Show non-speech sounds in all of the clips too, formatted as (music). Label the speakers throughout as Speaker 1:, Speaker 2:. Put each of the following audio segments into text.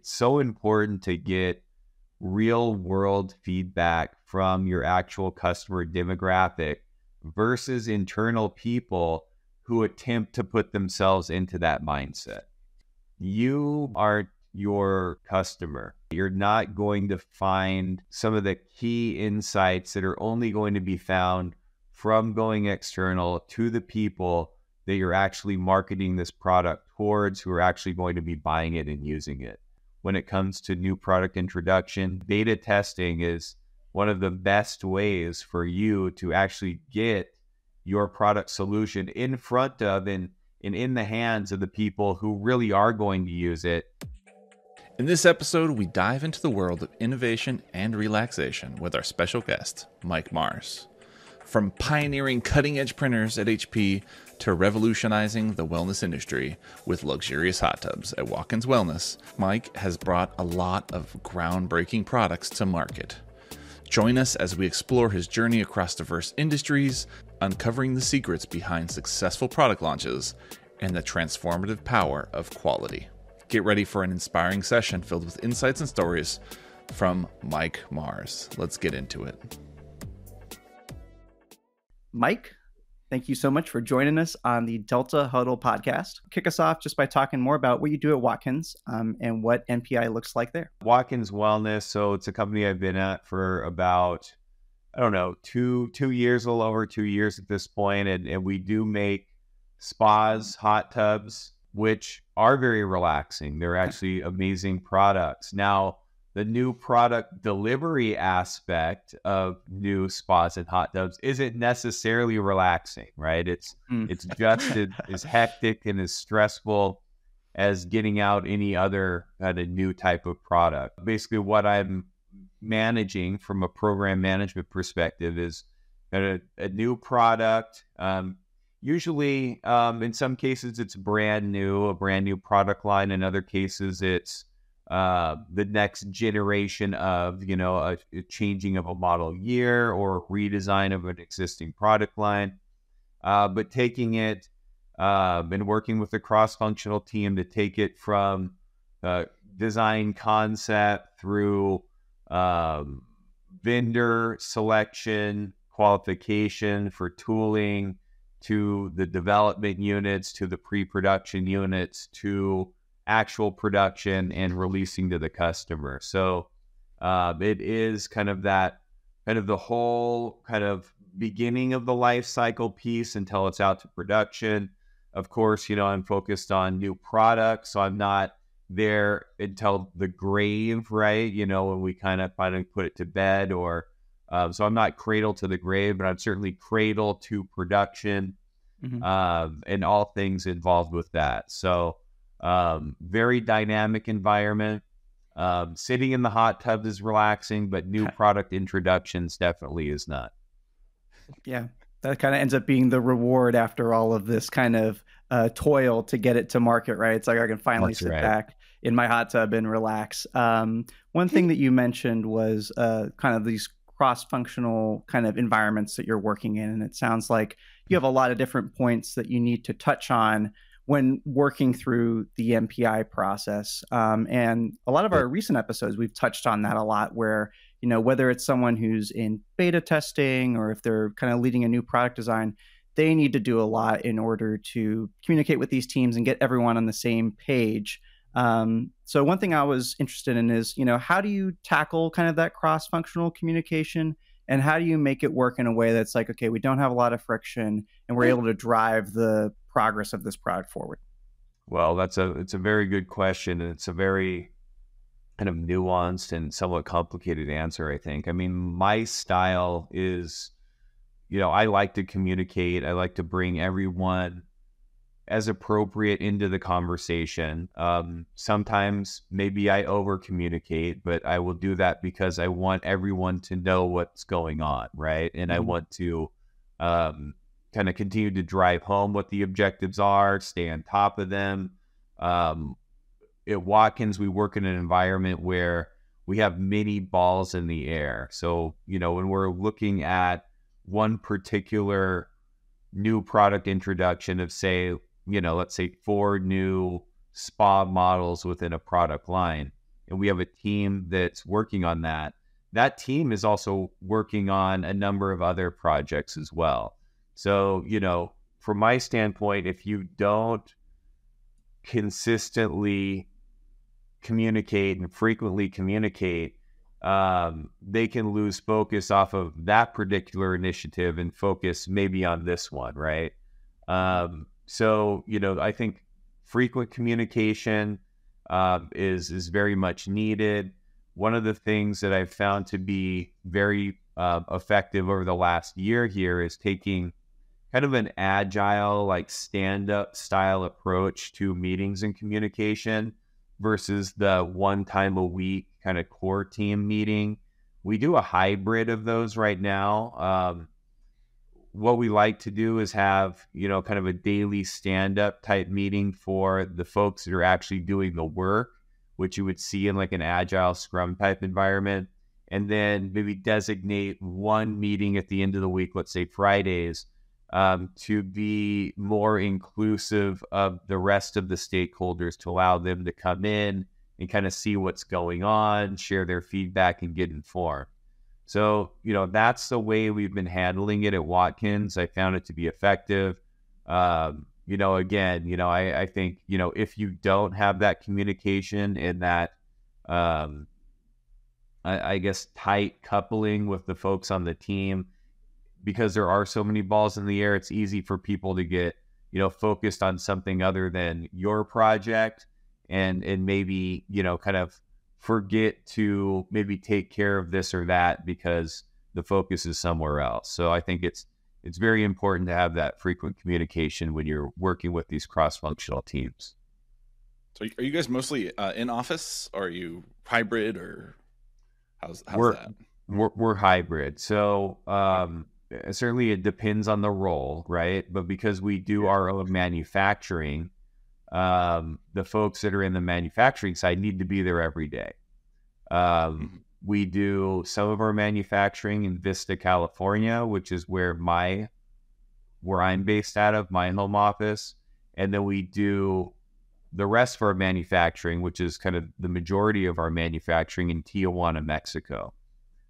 Speaker 1: it's so important to get real world feedback from your actual customer demographic versus internal people who attempt to put themselves into that mindset. You are your customer. You're not going to find some of the key insights that are only going to be found from going external to the people that you're actually marketing this product towards who are actually going to be buying it and using it. When it comes to new product introduction, beta testing is one of the best ways for you to actually get your product solution in front of and, and in the hands of the people who really are going to use it.
Speaker 2: In this episode, we dive into the world of innovation and relaxation with our special guest, Mike Marrs. From pioneering cutting edge printers at HP to revolutionizing the wellness industry with luxurious hot tubs at Watkins Wellness, Mike has brought a lot of groundbreaking products to market. Join us as we explore his journey across diverse industries, uncovering the secrets behind successful product launches and the transformative power of quality. Get ready for an inspiring session filled with insights and stories from Mike Marrs. Let's get into it.
Speaker 3: Mike, thank you so much for joining us on the Delta Huddle podcast. Kick us off just by talking more about what you do at Watkins um, and what NPI looks like there.
Speaker 1: Watkins Wellness. So it's a company I've been at for about, I don't know, two two years, a little over two years at this point, and, and we do make spas, hot tubs, which are very relaxing. They're actually amazing products. Now, the new product delivery aspect of new spas and hot tubs isn't necessarily relaxing, right? It's mm. it's just as, as hectic and as stressful as getting out any other kind of new type of product. Basically, what I'm managing from a program management perspective is a, a new product. Um, usually um, in some cases it's brand new a brand new product line in other cases it's uh, the next generation of you know a, a, changing of a model year or redesign of an existing product line. Uh, but taking it uh, and working with a cross-functional team to take it from uh, design concept through um, vendor selection qualification for tooling to the development units, to the pre production units, to actual production and releasing to the customer. So um, it is kind of that, kind of the whole kind of beginning of the life cycle piece until it's out to production. Of course, you know, I'm focused on new products, so I'm not there until the grave, right? You know, when we kind of finally put it to bed or um, so I'm not cradle to the grave, but I'm certainly cradle to production mm-hmm. um, and all things involved with that. So, um, very dynamic environment. Um, sitting in the hot tub is relaxing, but new product introductions definitely is not.
Speaker 3: Yeah, that kind of ends up being the reward after all of this kind of uh, toil to get it to market, right? It's like I can finally That's sit right. back in my hot tub and relax. Um, one thing that you mentioned was uh, kind of these cross-functional kind of environments that you're working in and it sounds like you have a lot of different points that you need to touch on when working through the NPI process. Um, and a lot of our recent episodes, we've touched on that a lot, where you know whether it's someone who's in beta testing or if they're kind of leading a new product design, they need to do a lot in order to communicate with these teams and get everyone on the same page. Um, so one thing I was interested in is, you know, how do you tackle kind of that cross-functional communication, and how do you make it work in a way that's like, okay, we don't have a lot of friction, and we're able to drive the progress of this product forward.
Speaker 1: Well, that's a it's a very good question, and it's a very kind of nuanced and somewhat complicated answer. I think. I mean, my style is, you know, I like to communicate. I like to bring everyone as appropriate into the conversation. Um, sometimes maybe I over communicate, but I will do that because I want everyone to know what's going on, right? And mm-hmm. I want to um, kind of continue to drive home what the objectives are, stay on top of them. Um, at Watkins, we work in an environment where we have many balls in the air. So, you know, when we're looking at one particular new product introduction of, say, you know, let's say four new spa models within a product line. and we have a team that's working on that. That team is also working on a number of other projects as well. So, you know, from my standpoint, if you don't consistently communicate and frequently communicate, um, they can lose focus off of that particular initiative and focus maybe on this one, right? Um, so, you know, I think frequent communication uh, is is very much needed. One of the things that I've found to be very uh, effective over the last year here is taking kind of an agile, like stand up style approach to meetings and communication versus the one time a week kind of core team meeting. We do a hybrid of those right now. Um, what we like to do is have, you know, kind of a daily stand up type meeting for the folks that are actually doing the work, which you would see in like an agile scrum type environment. And then maybe designate one meeting at the end of the week, let's say Fridays, um, to be more inclusive of the rest of the stakeholders to allow them to come in and kind of see what's going on, share their feedback, and get informed. So, you know, that's the way we've been handling it at Watkins. I found it to be effective. Um, you know, again, you know, I, I, think, you know, if you don't have that communication and that, um, I, I guess, tight coupling with the folks on the team, because there are so many balls in the air, it's easy for people to get, you know, focused on something other than your project and and maybe, you know, kind of forget to maybe take care of this or that because the focus is somewhere else. So I think it's it's very important to have that frequent communication when you're working with these cross-functional teams.
Speaker 2: So are you guys mostly uh, in office or are you hybrid or how's, how's
Speaker 1: we're,
Speaker 2: that?
Speaker 1: We're, we're hybrid. So um, certainly it depends on the role, right? But because we do our own manufacturing, um, the folks that are in the manufacturing side need to be there every day. Um, mm-hmm. we do some of our manufacturing in Vista, California, which is where my where I'm based out of, my home office, and then we do the rest of our manufacturing, which is kind of the majority of our manufacturing in Tijuana, Mexico.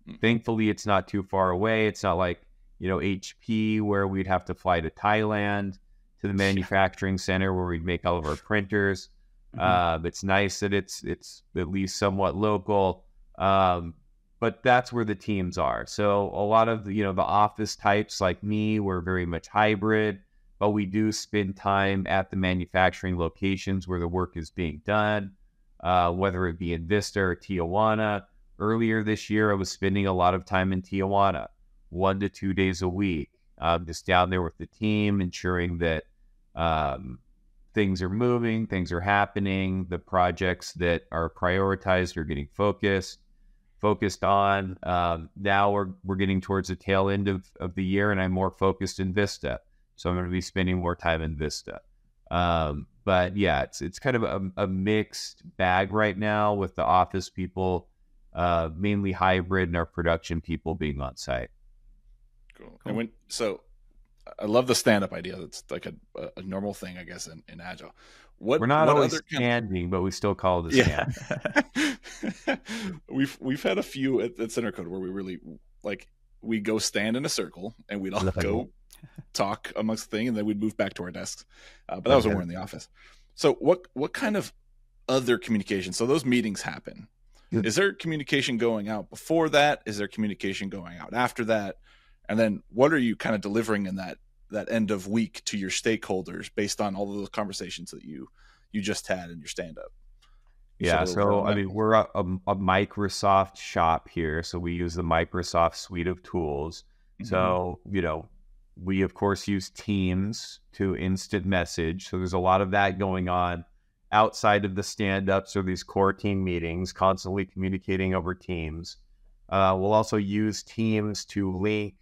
Speaker 1: Mm-hmm. Thankfully, it's not too far away. It's not like you know HP where we'd have to fly to Thailand to the manufacturing center where we'd make all of our printers. Mm-hmm. Uh, it's nice that it's it's at least somewhat local, um, but that's where the teams are. So a lot of the, you know the office types like me, we're very much hybrid, but we do spend time at the manufacturing locations where the work is being done, uh, whether it be in Vista or Tijuana. Earlier this year, I was spending a lot of time in Tijuana, one to two days a week, um, just down there with the team, ensuring that um, things are moving, things are happening, the projects that are prioritized are getting focused, focused on. Um, now we're we're getting towards the tail end of, of the year, and I'm more focused in Vista, so I'm going to be spending more time in Vista. Um, but yeah, it's it's kind of a, a, mixed bag right now with the office people, uh, mainly hybrid, and our production people being on site.
Speaker 2: Cool. cool. And when so I love the stand up idea. That's like a, a normal thing, I guess, in, in Agile.
Speaker 1: What we're not what always standing, of... but we still call it a stand.
Speaker 2: Yeah. (laughs) we've we've had a few at, at Centercode where we really like we go stand in a circle and we'd all go talk amongst the thing, and then we'd move back to our desks. Uh, but that was when we're in the office. So what what kind of other communication? So those meetings happen. Is there communication going out before that? Is there communication going out after that? And then what are you kind of delivering in that that end of week to your stakeholders based on all of those conversations that you you just had in your stand up
Speaker 1: yeah so i mean we're a, a, a, microsoft shop here so we use the microsoft suite of tools. Mm-hmm. so you know we of course use teams to instant message. So there's a lot of that going on outside of the stand-ups or these core team meetings constantly communicating over teams. Uh, we'll also use teams to link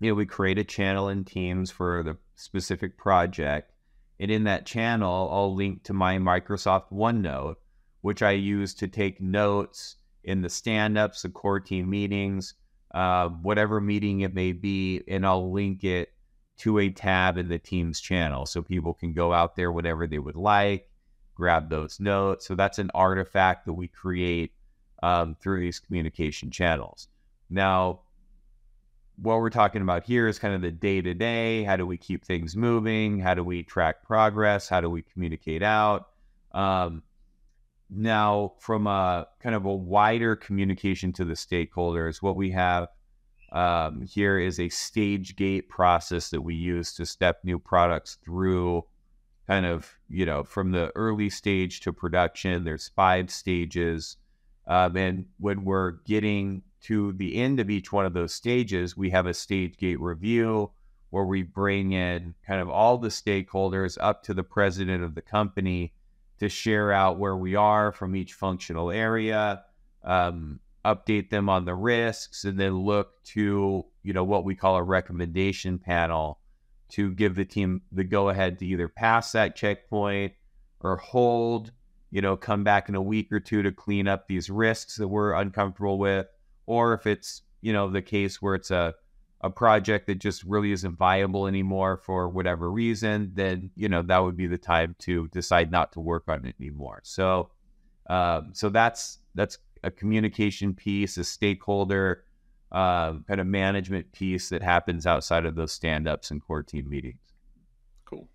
Speaker 1: you know, we create a channel in Teams for the specific project. And in that channel, I'll link to my Microsoft OneNote, which I use to take notes in the stand ups, the core team meetings, uh, whatever meeting it may be, and I'll link it to a tab in the Teams channel so people can go out there whenever they would like, grab those notes. So that's an artifact that we create um, through these communication channels. Now, what we're talking about here is kind of the day to day. How do we keep things moving? How do we track progress? How do we communicate out? Um, now, from a kind of a wider communication to the stakeholders, what we have um, here is a stage gate process that we use to step new products through kind of, you know, from the early stage to production. There's five stages. Um, and when we're getting to the end of each one of those stages, we have a stage gate review where we bring in kind of all the stakeholders up to the president of the company to share out where we are from each functional area, um, update them on the risks, and then look to you know what we call a recommendation panel to give the team the go ahead to either pass that checkpoint or hold, you know, come back in a week or two to clean up these risks that we're uncomfortable with, or if it's you know the case where it's a a project that just really isn't viable anymore for whatever reason, then you know that would be the time to decide not to work on it anymore. So, um, so that's that's a communication piece, a stakeholder uh, kind of management piece that happens outside of those stand-ups and core team meetings.
Speaker 2: Cool.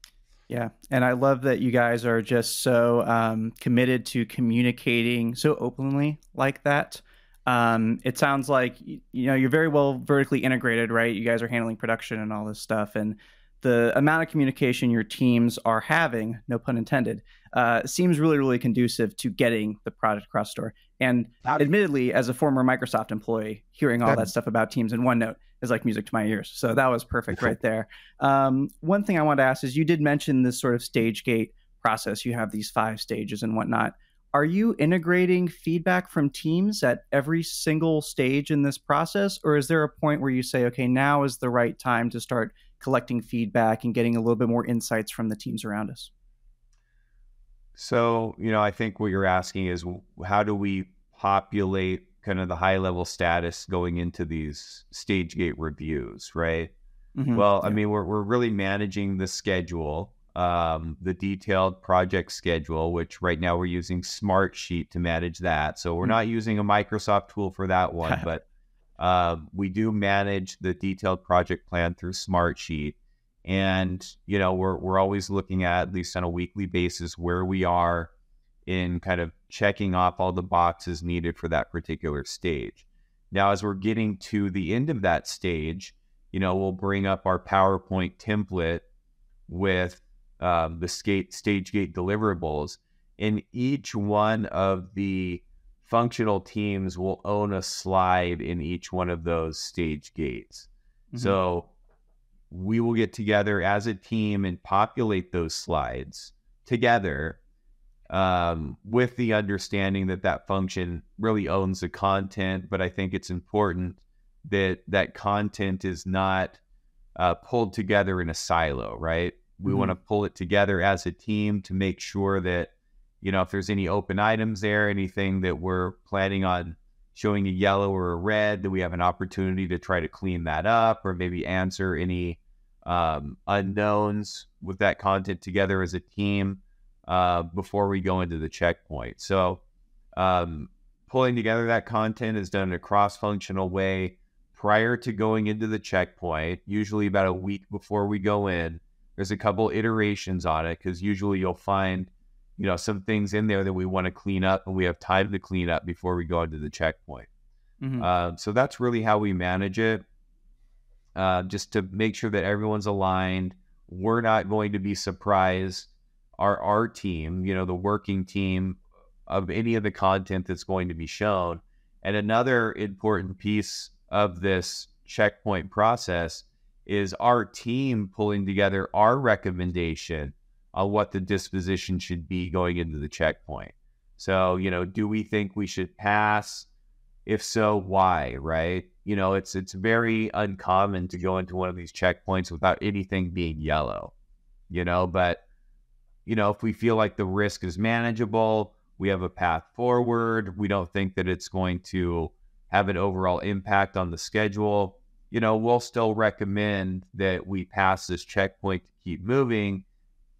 Speaker 3: Yeah, and I love that you guys are just so um, committed to communicating so openly like that. Um, it sounds like you know you're very well vertically integrated, right? You guys are handling production and all this stuff, and the amount of communication your teams are having, no pun intended, uh, seems really, really conducive to getting the product across store. And admittedly, as a former Microsoft employee, hearing all that stuff about Teams in OneNote is like music to my ears. So that was perfect right there. Um, one thing I wanted to ask is you did mention this sort of stage gate process. You have these five stages and whatnot are you integrating feedback from teams at every single stage in this process or is there a point where you say okay now is the right time to start collecting feedback and getting a little bit more insights from the teams around us
Speaker 1: so you know i think what you're asking is how do we populate kind of the high level status going into these stage gate reviews right mm-hmm. well yeah. i mean we're, we're really managing the schedule um, the detailed project schedule, which right now we're using Smartsheet to manage that. So we're hmm. not using a Microsoft tool for that (laughs) one, but um, we do manage the detailed project plan through Smartsheet. And you know we're we're always looking at at least on a weekly basis where we are in kind of checking off all the boxes needed for that particular stage. Now, as we're getting to the end of that stage, you know, we'll bring up our PowerPoint template with um, the skate stage gate deliverables, and each one of the functional teams will own a slide in each one of those stage gates. Mm-hmm. So we will get together as a team and populate those slides together um, with the understanding that that function really owns the content. But I think it's important that that content is not uh, pulled together in a silo, right? We mm-hmm. want to pull it together as a team to make sure that, you know, if there's any open items there, anything that we're planning on showing a yellow or a red, that we have an opportunity to try to clean that up or maybe answer any um, unknowns with that content together as a team uh, before we go into the checkpoint. So, um, pulling together that content is done in a cross functional way prior to going into the checkpoint, usually about a week before we go in there's a couple iterations on it because usually you'll find you know some things in there that we want to clean up and we have time to clean up before we go into the checkpoint. Mm-hmm. uh, so that's really how we manage it. Uh, just to make sure that everyone's aligned. We're not going to be surprised our our team you know the working team of any of the content that's going to be shown. And another important piece of this checkpoint process is our team pulling together our recommendation on what the disposition should be going into the checkpoint. So, you know, do we think we should pass? If so, why? Right? You know, it's it's very uncommon to go into one of these checkpoints without anything being yellow. You know, but you know, if we feel like the risk is manageable, we have a path forward, we don't think that it's going to have an overall impact on the schedule, you know, we'll still recommend that we pass this checkpoint to keep moving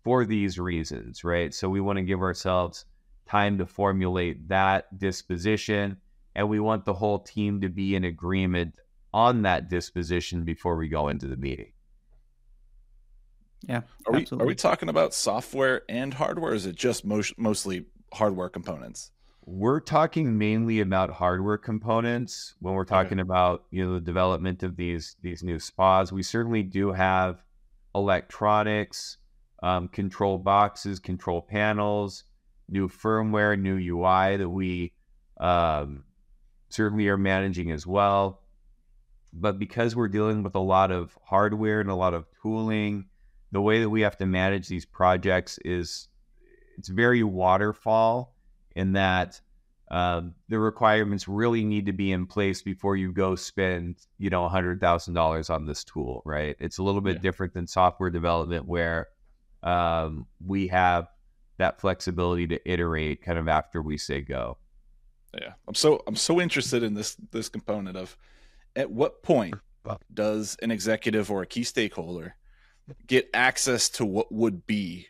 Speaker 1: for these reasons, right? So we want to give ourselves time to formulate that disposition, and we want the whole team to be in agreement on that disposition before we go into the meeting.
Speaker 3: Yeah,
Speaker 2: are absolutely. we are we talking about software and hardware? Or is it just most, mostly hardware components?
Speaker 1: We're talking mainly about hardware components when we're talking okay. about you know the development of these these new spas. We certainly do have electronics, um, control boxes, control panels, new firmware, new UI that we um, certainly are managing as well. But because we're dealing with a lot of hardware and a lot of tooling, the way that we have to manage these projects is it's very waterfall in that uh, the requirements really need to be in place before you go spend you know $100000 on this tool right? It's a little bit yeah. different than software development where um, we have that flexibility to iterate kind of after we say go.
Speaker 2: Yeah. I'm so i'm so interested in this this component of at what point does an executive or a key stakeholder get access to what would be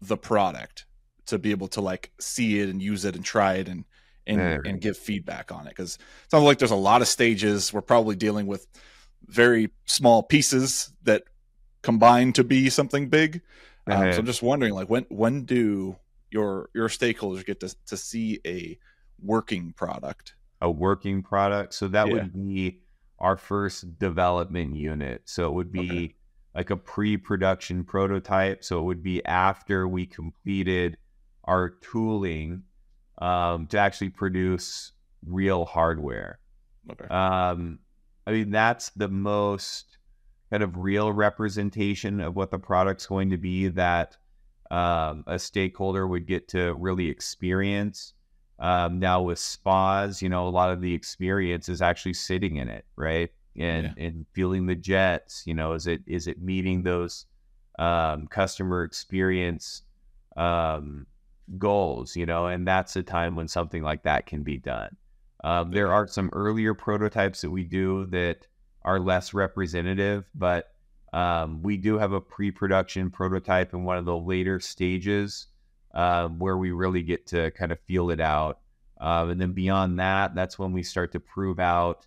Speaker 2: the product to be able to like see it and use it and try it and and, and give feedback on it because it sounds like there's a lot of stages. We're probably dealing with very small pieces that combine to be something big. Um, so i'm just wondering like when when do your your stakeholders get to, to see a working product?
Speaker 1: A working product? So that yeah. would be our first development unit. So it would be okay. like a pre-production prototype. So it would be after we completed our tooling um, to actually produce real hardware. Okay. Um, I mean, that's the most kind of real representation of what the product's going to be that um, a stakeholder would get to really experience. Um, now with spas, you know, a lot of the experience is actually sitting in it, right? And yeah. and feeling the jets. You know, is it is it meeting those um, customer experience um, goals, you know, and that's a time when something like that can be done. Um, there are some earlier prototypes that we do that are less representative, but um, we do have a pre production prototype in one of the later stages uh, where we really get to kind of feel it out. Um, and then beyond that, that's when we start to prove out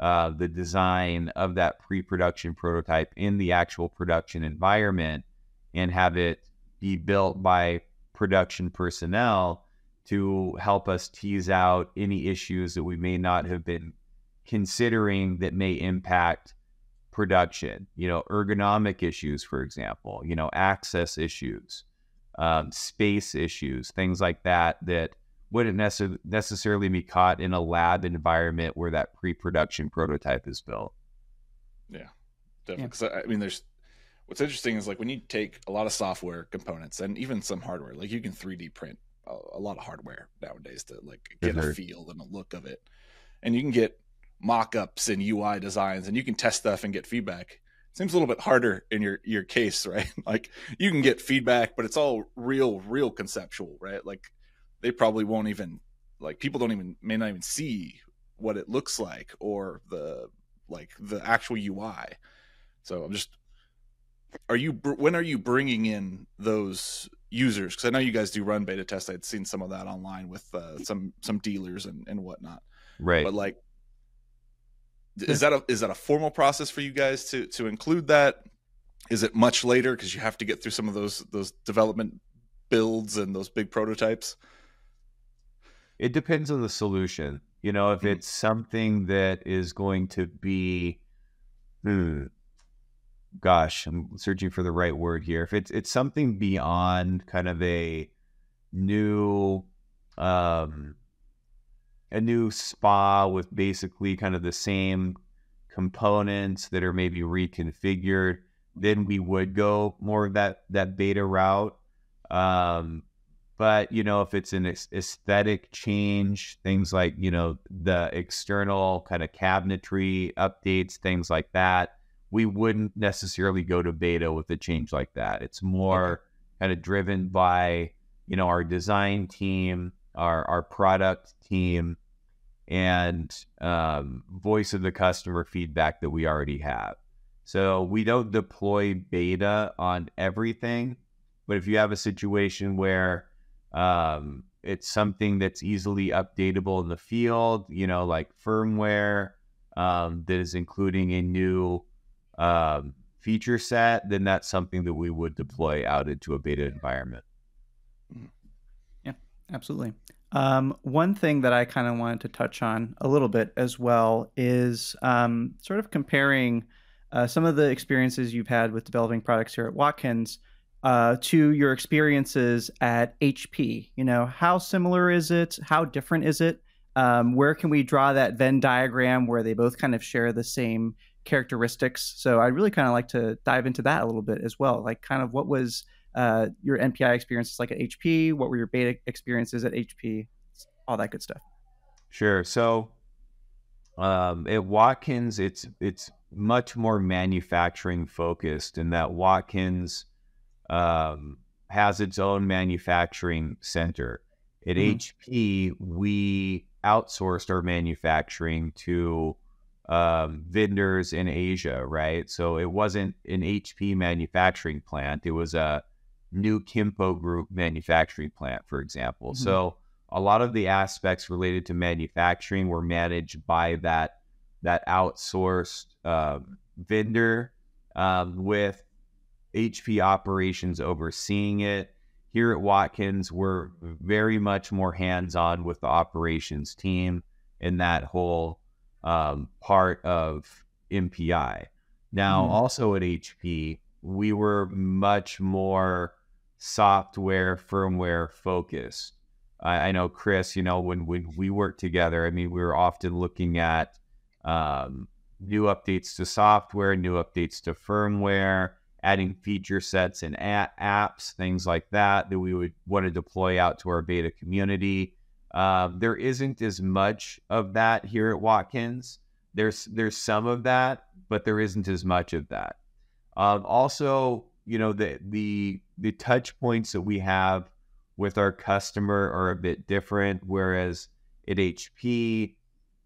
Speaker 1: uh, the design of that pre production prototype in the actual production environment and have it be built by production personnel to help us tease out any issues that we may not have been considering that may impact production. You know, ergonomic issues, for example, you know, access issues, um, space issues, things like that, that wouldn't necess- necessarily be caught in a lab environment where that pre production prototype is built.
Speaker 2: Yeah, definitely. Yeah. I mean, there's what's interesting is like when you take a lot of software components and even some hardware, like you can 3D print a, a lot of hardware nowadays to like get mm-hmm. a feel and a look of it, and you can get mock-ups and UI designs, and you can test stuff and get feedback. seems a little bit harder in your your case, (laughs) right? like you can get feedback, but it's all real, real conceptual, right? Like they probably won't even like people don't even may not even see what it looks like or the like the actual UI. So I'm just are you when are you bringing in those users? Because i know you guys do run beta tests. I'd seen some of that online with uh, some some dealers and, and whatnot.
Speaker 1: Right.
Speaker 2: But like is that a is that a formal process for you guys to to include that? Is it much later? Because you have to get through some of those those development builds and those big prototypes?
Speaker 1: It depends on the solution. You know if mm-hmm. it's something that is going to be hmm, gosh, I'm searching for the right word here. If it's it's something beyond kind of a new um a new spa with basically kind of the same components that are maybe reconfigured, then we would go more of that that beta route. Um, but you know, if it's an aesthetic change, things like you know the external kind of cabinetry updates, things like that, we wouldn't necessarily go to beta with a change like that. It's more kind of driven by, you know, our design team, our our product team, and um, voice of the customer feedback that we already have. So we don't deploy beta on everything, But if you have a situation where um, it's something that's easily updatable in the field, you know, like firmware um, that is including a new um, feature set, then that's something that we would deploy out into a beta environment.
Speaker 3: Yeah, absolutely. Um, one thing that I kind of wanted to touch on a little bit as well is um, sort of comparing uh, some of the experiences you've had with developing products here at Watkins uh, to your experiences at HP. You know, how similar is it? How different is it? Um, where can we draw that Venn diagram where they both kind of share the same characteristics? So I'd really kind of like to dive into that a little bit as well. Like, kind of what was uh, your NPI experiences like at HP? What were your beta experiences at HP? All that good stuff.
Speaker 1: Sure. So um, at Watkins, it's it's much more manufacturing focused in that Watkins um, has its own manufacturing center. At mm-hmm. HP, we outsourced our manufacturing to um, vendors in Asia, right? So it wasn't an HP manufacturing plant; it was a New Kinpo Group manufacturing plant, for example. Mm-hmm. So a lot of the aspects related to manufacturing were managed by that that outsourced uh, vendor um, with HP operations overseeing it. Here at Watkins, we're very much more hands on with the operations team in that whole um, part of NPI. Now, mm. also at HP, we were much more software, firmware focused. I, I, know Chris, you know, when, when we worked together, I mean, we were often looking at um, new updates to software, new updates to firmware, adding feature sets and a- apps, things like that, that we would want to deploy out to our beta community. Um, there isn't as much of that here at Watkins. There's there's some of that, but there isn't as much of that. Um, also, you know, the the the touch points that we have with our customer are a bit different. Whereas at HP,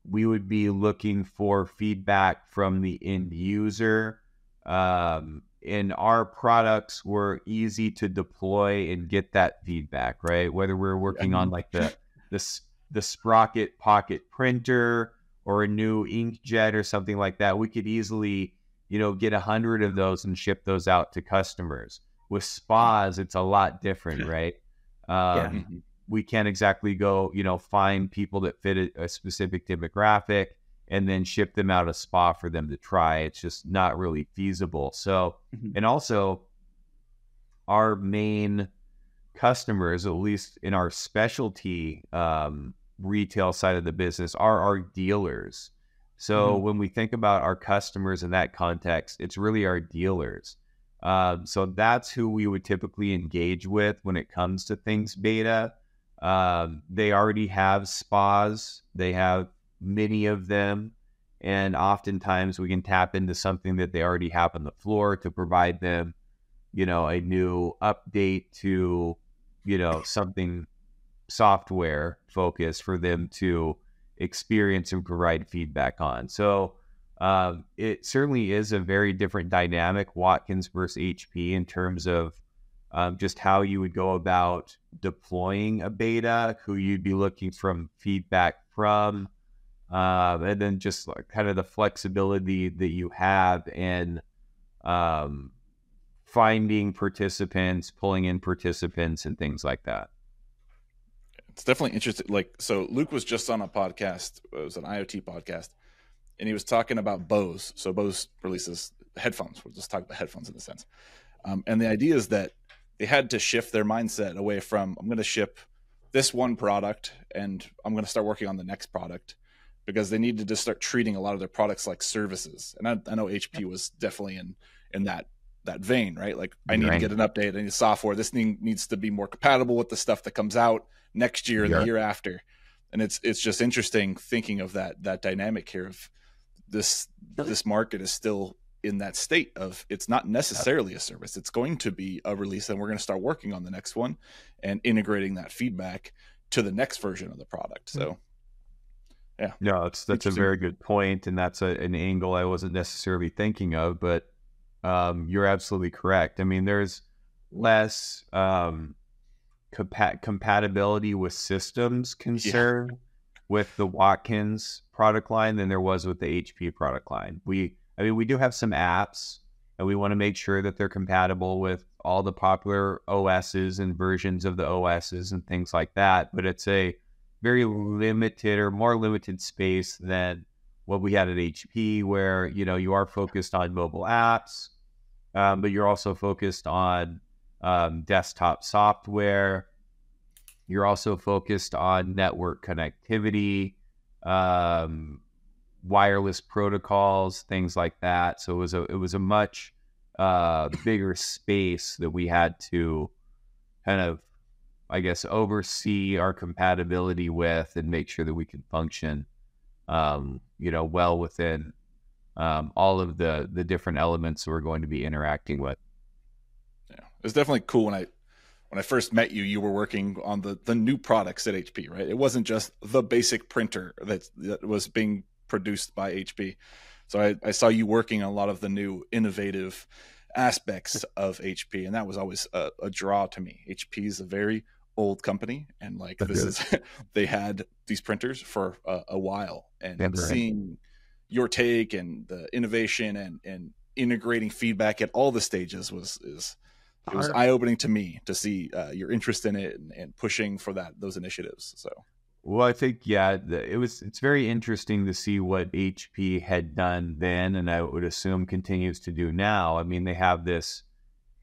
Speaker 1: we would be looking for feedback from the end user. Um, and our products were easy to deploy and get that feedback, right? Whether we're working on like the the the Sprocket Pocket printer or a new inkjet or something like that, we could easily, you know, get a hundred of those and ship those out to customers. With spas, it's a lot different, right? Um, yeah. We can't exactly go, you know, find people that fit a, a specific demographic and then ship them out a spa for them to try. It's just not really feasible. So, mm-hmm. and also our main customers, at least in our specialty um, retail side of the business, are our dealers. So mm-hmm. when we think about our customers in that context, it's really our dealers. Um, so that's who we would typically engage with when it comes to things beta. Um, they already have spas. They have many of them. And oftentimes we can tap into something that they already have on the floor to provide them, you know, a new update to, you know, something software focused for them to experience and provide feedback on. So um, it certainly is a very different dynamic, Watkins versus HP, in terms of um, just how you would go about deploying a beta, who you'd be looking from feedback from, uh, and then just like kind of the flexibility that you have in um, finding participants, pulling in participants, and things like that.
Speaker 2: It's definitely interesting. Like, so Luke was just on a podcast. It was an IoT podcast, and he was talking about Bose. So Bose releases headphones. We'll just talk about headphones in a sense. Um, and the idea is that they had to shift their mindset away from I'm going to ship this one product and I'm going to start working on the next product because they needed to start treating a lot of their products like services. And I, I know HP was definitely in in that that vein, right? Like I need right. to get an update, I need software. This thing needs to be more compatible with the stuff that comes out next year and the year after. And it's it's just interesting thinking of that that dynamic here of this this market is still in that state of it's not necessarily a service. It's going to be a release and we're going to start working on the next one and integrating that feedback to the next version of the product. Hmm. So yeah.
Speaker 1: No, that's that's a very good point, and that's a, an angle I wasn't necessarily thinking of, but um, you're absolutely correct. I mean, there's less um, compa- compatibility with systems concern yeah. with the Watkins product line than there was with the HP product line. We, I mean, we do have some apps, and we want to make sure that they're compatible with all the popular OSs and versions of the OSs and things like that. But it's a very limited or more limited space than what we had at HP, where you know you are focused on mobile apps, um, but you're also focused on um, desktop software. You're also focused on network connectivity, um, wireless protocols, things like that. So it was a it was a much uh, bigger space that we had to kind of, I guess, oversee our compatibility with and make sure that we can function, um, you know, well within um, all of the the different elements we're going to be interacting with.
Speaker 2: Yeah, it was definitely cool when I when I first met you. You were working on the the new products at HP, right? It wasn't just the basic printer that that was being produced by HP. So I, I saw you working on a lot of the new innovative aspects (laughs) of HP, and that was always a, a draw to me. HP is a very old company, and like That's this good. is (laughs) they had these printers for a, a while, and seeing right. your take and the innovation and and integrating feedback at all the stages was is it was eye opening to me to see uh, your interest in it and, and pushing for that those initiatives. So
Speaker 1: well, I think yeah, it was. It's very interesting to see what HP had done then, and I would assume continues to do now. I mean, they have this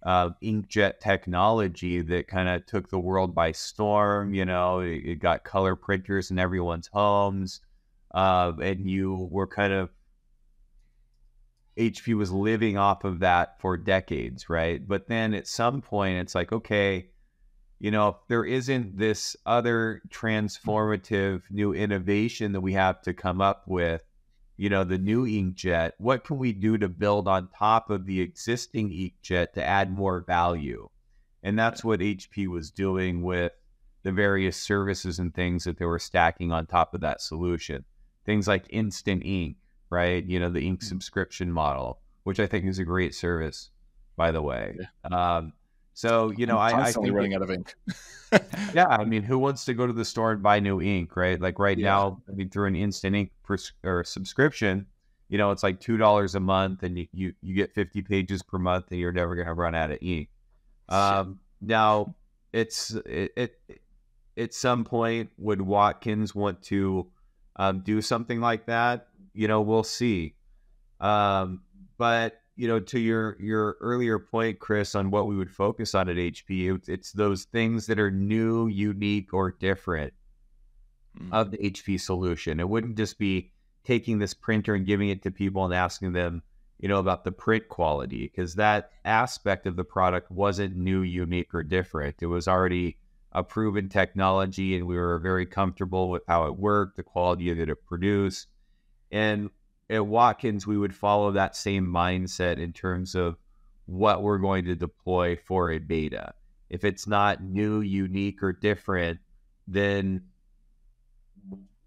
Speaker 1: uh, inkjet technology that kind of took the world by storm. You know, it, it got color printers in everyone's homes, uh, and you were kind of HP was living off of that for decades, right? But then at some point, it's like, okay you know, if there isn't this other transformative new innovation that we have to come up with, you know, the new inkjet, what can we do to build on top of the existing inkjet to add more value? And that's what HP was doing with the various services and things that they were stacking on top of that solution. Things like instant ink, right? You know, the ink mm-hmm. subscription model, which I think is a great service, by the way. Yeah. Um, so you know,
Speaker 2: I'm
Speaker 1: I,
Speaker 2: I think running out of ink. (laughs)
Speaker 1: yeah, I mean, who wants to go to the store and buy new ink, right? Like right yeah. now, I mean, through an instant ink or subscription, you know, it's like two dollars a month, and you, you you get fifty pages per month, and you're never gonna run out of ink. Um, now, it's it, it at some point would Watkins want to um, do something like that? You know, we'll see. Um, but you know, to your your earlier point, Chris, on what we would focus on at HP, it's, it's those things that are new, unique, or different mm. of the HP solution. It wouldn't just be taking this printer and giving it to people and asking them, you know, about the print quality, because that aspect of the product wasn't new, unique, or different. It was already a proven technology, and we were very comfortable with how it worked, the quality that it produced, and at Watkins, we would follow that same mindset in terms of what we're going to deploy for a beta. If it's not new, unique, or different, then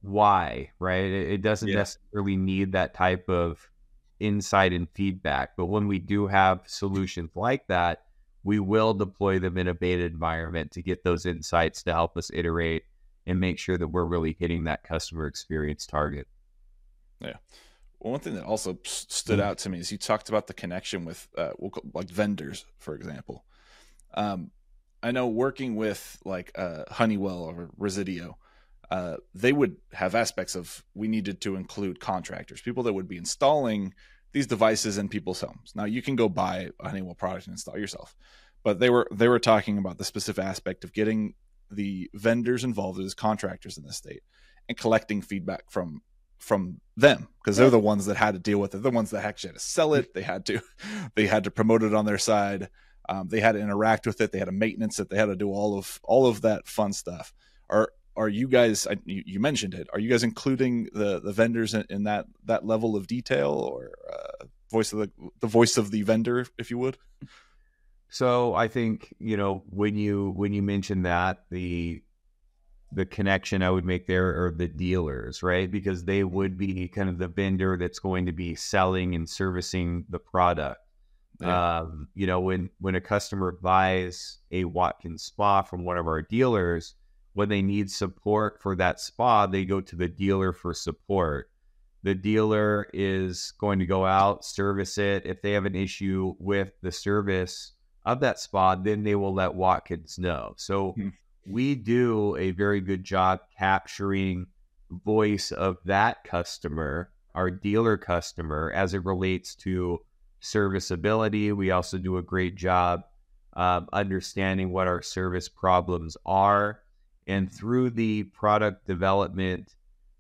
Speaker 1: why, right? It, doesn't yeah. necessarily need that type of insight and feedback. But when we do have solutions like that, we will deploy them in a beta environment to get those insights to help us iterate and make sure that we're really hitting that customer experience target.
Speaker 2: Yeah. One thing that also stood mm. out to me is you talked about the connection with uh, we'll call, like vendors, for example. Um, I know working with like uh, Honeywell or Resideo, uh, they would have aspects of we needed to include contractors, people that would be installing these devices in people's homes. Now you can go buy a Honeywell product and install yourself, but they were they were talking about the specific aspect of getting the vendors involved as contractors in the state and collecting feedback from from them because they're the ones that had to deal with it. They're the ones that actually had to sell it. They had to, (laughs) they had to promote it on their side. Um, they had to interact with it. They had to maintenance it. They had to do all of all of that fun stuff. Are are you guys? You, you mentioned it. Are you guys including the the vendors in, in that that level of detail or uh, voice of the the voice of the vendor, if you would?
Speaker 1: So I think you know when you when you mention that the the connection I would make there are the dealers, right? Because they would be kind of the vendor that's going to be selling and servicing the product. Yeah. Um, you know, when when a customer buys a Watkins spa from one of our dealers, when they need support for that spa, they go to the dealer for support. The dealer is going to go out, service it. If they have an issue with the service of that spa, then they will let Watkins know. So mm-hmm. We do a very good job capturing voice of that customer, our dealer customer, as it relates to serviceability. We also do a great job um, understanding what our service problems are. And through the product development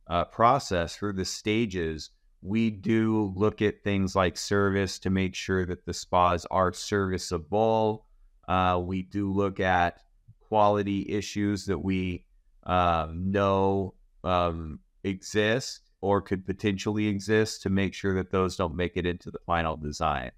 Speaker 1: uh, process, through the stages, we do look at things like service to make sure that the spas are serviceable. Uh, we do look at quality issues that we uh, know um, exist or could potentially exist to make sure that those don't make it into the final design.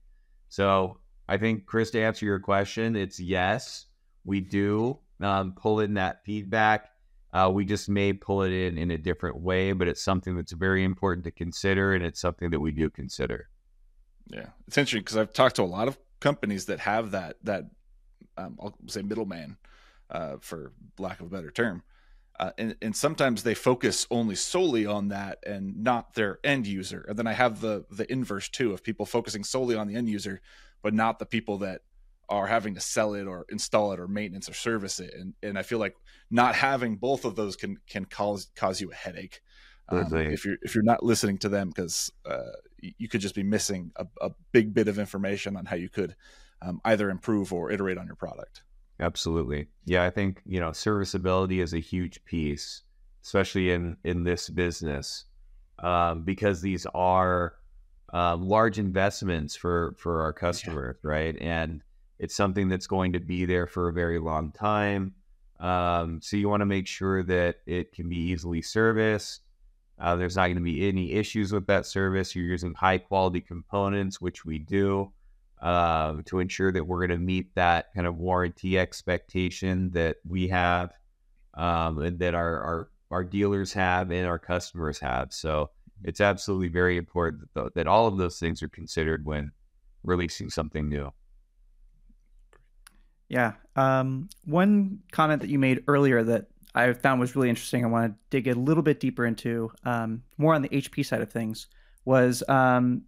Speaker 1: So I think, Chris, to answer your question, it's yes, we do um, pull in that feedback. Uh, we just may pull it in in a different way, but it's something that's very important to consider, and it's something that we do consider.
Speaker 2: Yeah, it's interesting because I've talked to a lot of companies that have that that um, I'll say middleman, uh, for lack of a better term, uh, and, and sometimes they focus only solely on that and not their end user. And then I have the the inverse too of people focusing solely on the end user, but not the people that are having to sell it or install it or maintenance or service it. And and I feel like not having both of those can can cause cause you a headache um, if you're if you're not listening to them because uh, you could just be missing a, a, big bit of information on how you could um, either improve or iterate on your product.
Speaker 1: Absolutely. Yeah, I think, you know, serviceability is a huge piece, especially in in this business. Um, because these are um, large investments for for our customers, yeah. right? And it's something that's going to be there for a very long time. Um, so you want to make sure that it can be easily serviced. Uh, there's not going to be any issues with that service. You're using high quality components, which we do uh, to ensure that we're going to meet that kind of warranty expectation that we have um, and that our, our, our dealers have and our customers have. So it's absolutely very important that, that all of those things are considered when releasing something new.
Speaker 3: Yeah. Um, one comment that you made earlier that I found was really interesting. I want to dig a little bit deeper into um, more on the HP side of things. Was um,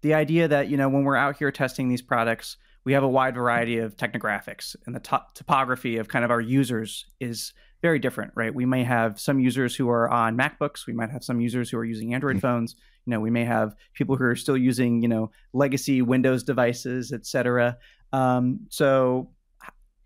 Speaker 3: the idea that you know when we're out here testing these products, we have a wide variety of technographics, and the top- topography of kind of our users is very different, right? We may have some users who are on MacBooks. We might have some users who are using Android mm-hmm. phones. You know, we may have people who are still using you know legacy Windows devices, et cetera. Um, so,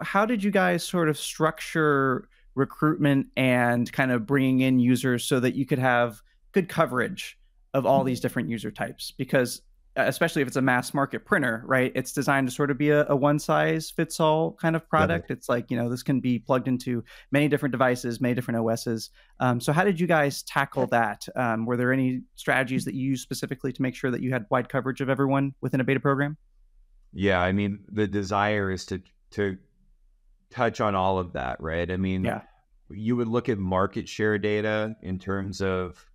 Speaker 3: how did you guys sort of structure recruitment and kind of bringing in users so that you could have good coverage of all these mm-hmm. different user types? Because especially if it's a mass market printer, right? It's designed to sort of be a, a one size fits all kind of product. It's like, you know, this can be plugged into many different devices, many different OSs. Um, so, how did you guys tackle that? Um, were there any strategies that you used specifically to make sure that you had wide coverage of everyone within a beta program?
Speaker 1: Yeah, I mean, the desire is to to touch on all of that, right? I mean, yeah. you would look at market share data in terms of,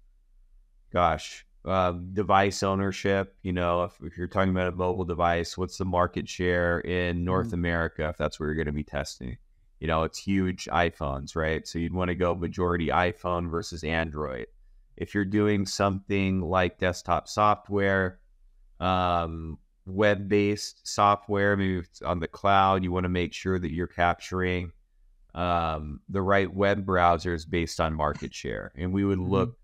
Speaker 1: gosh, uh, device ownership. You know, if, if, you're talking about a mobile device, what's the market share in North mm-hmm. America if that's where you're going to be testing? You know, it's huge iPhones, right? So you'd want to go majority iPhone versus Android. If you're doing something like desktop software, um, web based software, maybe it's on the cloud, you want to make sure that you're capturing um, the right web browsers based on market share. And we would mm-hmm. look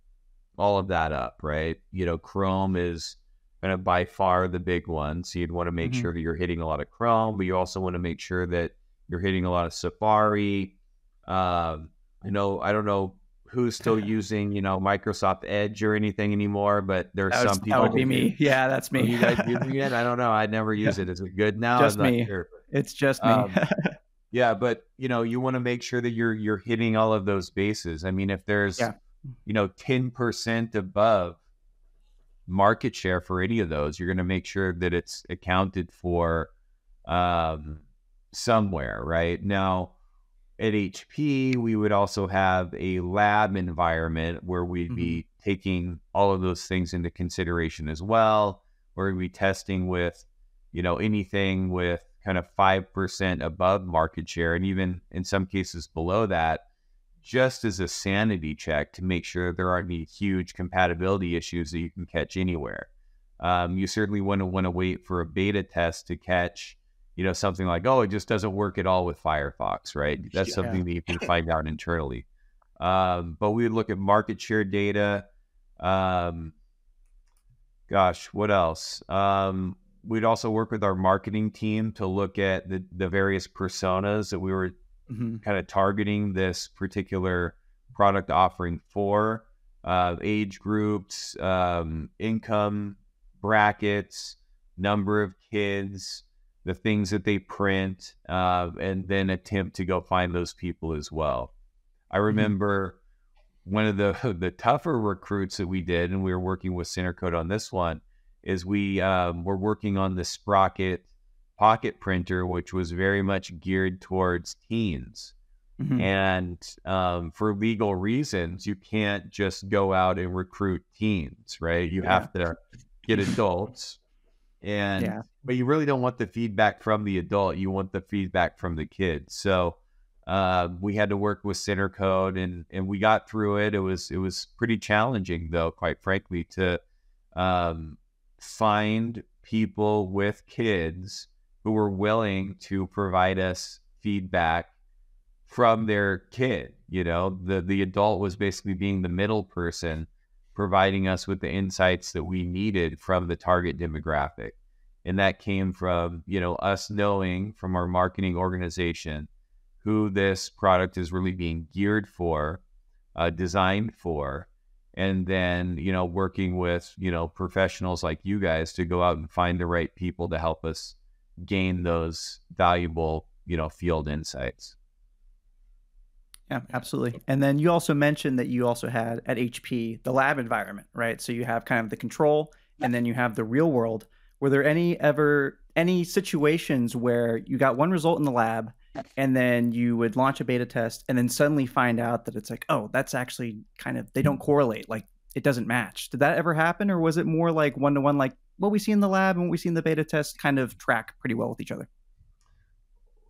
Speaker 1: all of that up, right? You know, Chrome is kind of by far the big one. So you'd want to make mm-hmm. sure that you're hitting a lot of Chrome, but you also want to make sure that you're hitting a lot of Safari. Um, I know, I don't know who's still (laughs) using, you know, Microsoft Edge or anything anymore, but there's some people.
Speaker 3: That would be me. Yeah, that's me.
Speaker 1: you guys (laughs) using it? I don't know. I never use it. Is it good now?
Speaker 3: Just me. Sure. It's just me. Um, (laughs)
Speaker 1: yeah, but you know, you want to make sure that you're you're hitting all of those bases. I mean, if there's yeah you know, 10% above market share for any of those, you're going to make sure that it's accounted for um, somewhere, right? Now, at HP, we would also have a lab environment where we'd mm-hmm. be taking all of those things into consideration as well, where we'd be testing with you know, anything with kind of 5% above market share and even in some cases below that, just as a sanity check to make sure there aren't any huge compatibility issues that you can catch anywhere. Um, you certainly wouldn't want to wait for a beta test to catch, you know, something like, oh, it just doesn't work at all with Firefox, right? That's yeah. something that you can (laughs) find out internally. Um, but we would look at market share data. Um, gosh, what else? Um, we'd also work with our marketing team to look at the, the various personas that we were mm-hmm. kind of targeting this particular product offering for uh, age groups, um, income brackets, number of kids, the things that they print, uh, and then attempt to go find those people as well. I mm-hmm. remember mm-hmm. one of the (laughs) the tougher recruits that we did, and we were working with Centercode on this one is we um, were working on the Sprocket pocket printer, which was very much geared towards teens. Mm-hmm. And um, for legal reasons, you can't just go out and recruit teens, right? You yeah. have to get adults. And yeah. but you really don't want the feedback from the adult. You want the feedback from the kids. So uh, we had to work with Centercode, and and we got through it. It was it was pretty challenging, though, quite frankly, to um, find people with kids who were willing to provide us feedback from their kid. You know, the the adult was basically being the middle person, providing us with the insights that we needed from the target demographic. And that came from, you know, us knowing from our marketing organization who this product is really being geared for, uh, designed for, and then you know working with you know professionals like you guys to go out and find the right people to help us gain those valuable you know field insights.
Speaker 3: Yeah absolutely. And then you also mentioned that you also had at hp the lab environment right? So you have kind of the control and then you have the real world. Were there any ever any situations where you got one result in the lab and then you would launch a beta test and then suddenly find out that it's like oh that's actually kind of they don't correlate like it doesn't match did that ever happen or was it more like one to one like what we see in the lab and what we see in the beta test kind of track pretty well with each other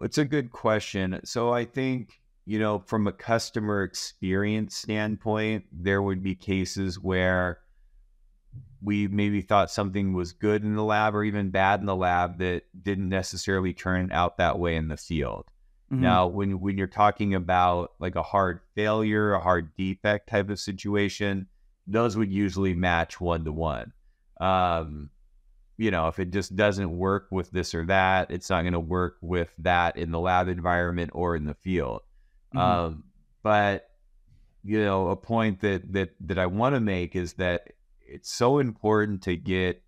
Speaker 1: it's a good question so i think you know from a customer experience standpoint there would be cases where we maybe thought something was good in the lab or even bad in the lab that didn't necessarily turn out that way in the field. Mm-hmm. Now, when when you're talking about like a hard failure, a hard defect type of situation, those would usually match one to one. Um, you know, if it just doesn't work with this or that, it's not going to work with that in the lab environment or in the field. Mm-hmm. Um, but you know, a point that that that I want to make is that it's so important to get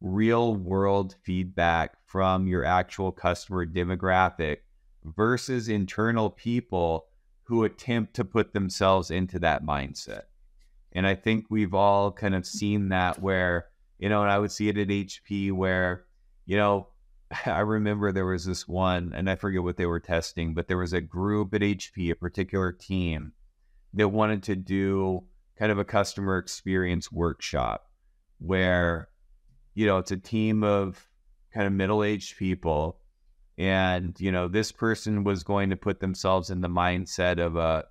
Speaker 1: real world feedback from your actual customer demographic versus internal people who attempt to put themselves into that mindset. And I think we've all kind of seen that where, you know, and I would see it at HP where, you know, (laughs) I remember there was this one, and I forget what they were testing, but there was a group at HP, a particular team that wanted to do kind of a customer experience workshop where, you know, it's a team of kind of middle aged people and you know this person was going to put themselves in the mindset of a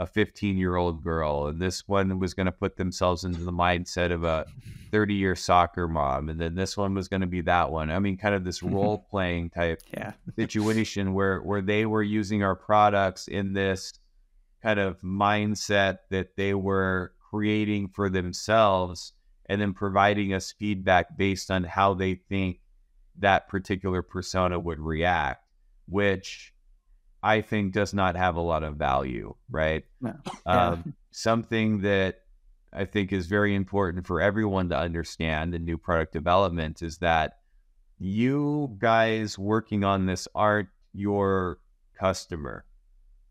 Speaker 1: a 15 year old girl and this one was going to put themselves into the mindset of a 30 year soccer mom and then this one was going to be that one i mean kind of this mm-hmm. role playing type yeah. situation where where they were using our products in this kind of mindset that they were creating for themselves and then providing us feedback based on how they think that particular persona would react, which I think does not have a lot of value, right? No. (laughs) Um, something that I think is very important for everyone to understand in new product development is that you guys working on this aren't your customer.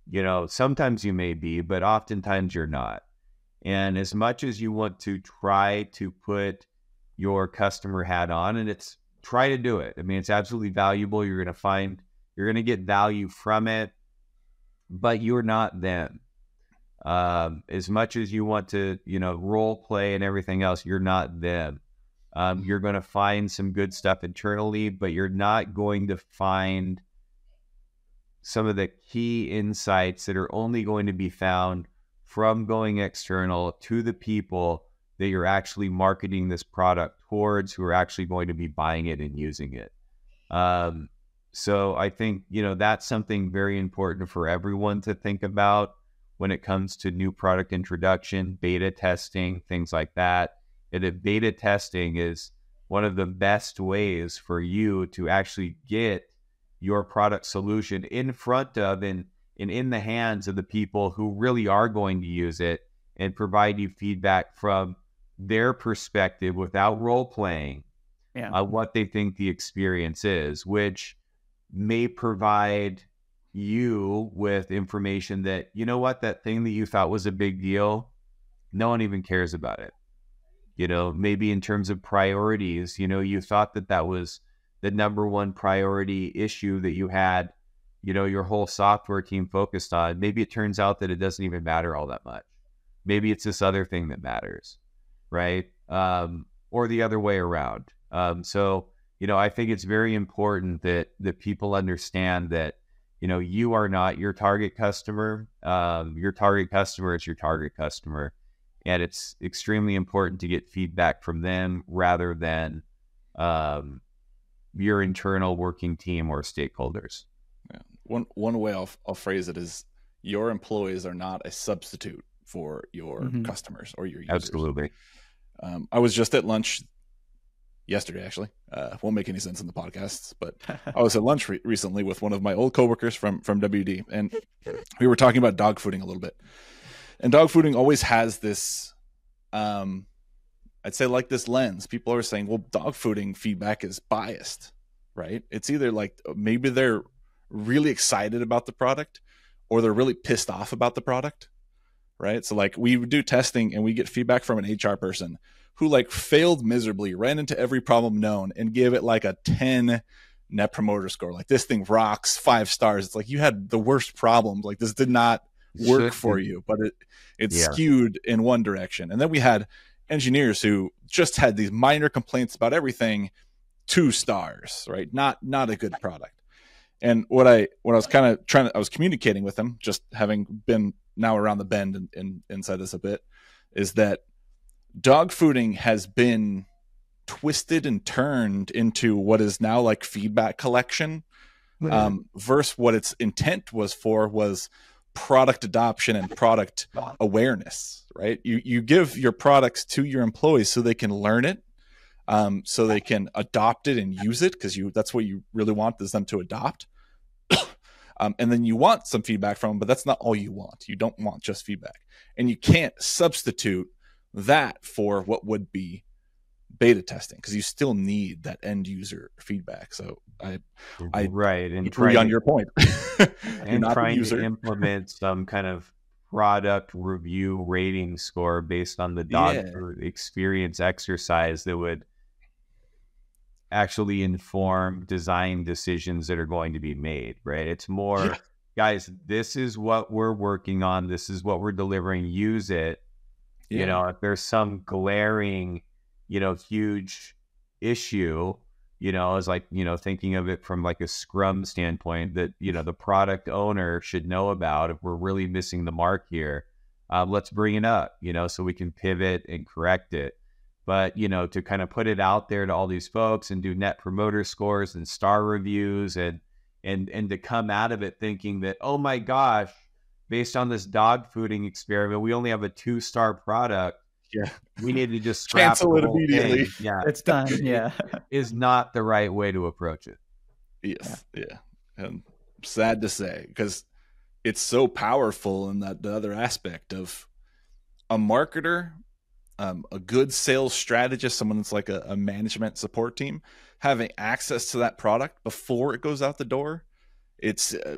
Speaker 1: You know, sometimes you may be, but oftentimes you're not. And as much as you want to try to put your customer hat on, and it's try to do it. I mean, it's absolutely valuable. You're going to find, you're going to get value from it, but you're not them. Um, as much as you want to, you know, role play and everything else, you're not them. Um, you're going to find some good stuff internally, but you're not going to find some of the key insights that are only going to be found from going external to the people that you're actually marketing this product towards who are actually going to be buying it and using it. Um, so I think, you know, that's something very important for everyone to think about when it comes to new product introduction, beta testing, things like that. And if beta testing is one of the best ways for you to actually get your product solution in front of and, and in the hands of the people who really are going to use it and provide you feedback from their perspective without role playing yeah. uh, what they think the experience is, which may provide you with information that, you know what, that thing that you thought was a big deal, no one even cares about it. You know, maybe in terms of priorities, you know, you thought that that was the number one priority issue that you had, you know, your whole software team focused on. Maybe it turns out that it doesn't even matter all that much. Maybe it's this other thing that matters, right? Um, or the other way around. Um, so, you know, I think it's very important that that people understand that, you know, you are not your target customer. Um, your target customer is your target customer, and it's extremely important to get feedback from them rather than um, your internal working team or stakeholders.
Speaker 2: Yeah. One one way I'll, I'll phrase it is your employees are not a substitute for your mm-hmm. customers or your users.
Speaker 1: Absolutely.
Speaker 2: Um, I was just at lunch yesterday, actually. Uh, won't make any sense in the podcasts, but (laughs) I was at lunch re- recently with one of my old coworkers from from WD, and we were talking about dog fooding a little bit. And dog fooding always has this, um, I'd say like this lens. People are saying, well, dog fooding feedback is biased, right? It's either like maybe they're really excited about the product, or they're really pissed off about the product, right? So like we do testing and we get feedback from an HR person who like failed miserably, ran into every problem known, and gave it like a 10 net promoter score. Like this thing rocks, five stars. It's like you had the worst problems. Like this did not work for you, but it it yeah. skewed in one direction. And then we had engineers who just had these minor complaints about everything, two stars, right? Not not a good product. And what I what I was kind of trying to I was communicating with them, just having been now around the bend and, and inside this a bit, is that dog fooding has been twisted and turned into what is now like feedback collection um, versus what its intent was for was product adoption and product awareness right? You you give your products to your employees so they can learn it um, so they can adopt it and use it because you that's what you really want is them to adopt. (coughs) Um, and then you want some feedback from them but that's not all you want. You don't want just feedback. And you can't substitute that for what would be beta testing because you still need that end user feedback. So I, I
Speaker 1: right and
Speaker 2: agree on your point. (laughs)
Speaker 1: and trying to implement some kind of product review rating score based on the dog yeah. experience exercise that would actually inform design decisions that are going to be made. Right? It's more. Yeah. Guys, this is what we're working on. This is what we're delivering. Use it yeah. You know, if there's some glaring, you know, huge issue, you know, is like, you know, thinking of it from like a scrum standpoint that, you know, the product owner should know about if we're really missing the mark here. Um, let's bring it up, you know, so we can pivot and correct it. But, you know, to kind of put it out there to all these folks and do net promoter scores and star reviews and, and, and to come out of it thinking that, oh my gosh, based on this dog fooding experiment, we only have a two star product.
Speaker 2: Yeah.
Speaker 1: We need to just (laughs) scrap
Speaker 2: cancel it immediately.
Speaker 1: Thing. Yeah. (laughs)
Speaker 3: It's done. (laughs) Yeah.
Speaker 1: is not the right way to approach it.
Speaker 2: Yes. Yeah. yeah. And sad to say, because it's so powerful in that the other aspect of a marketer, um, a good sales strategist, someone that's like a, a management support team, having access to that product before it goes out the door, it's uh,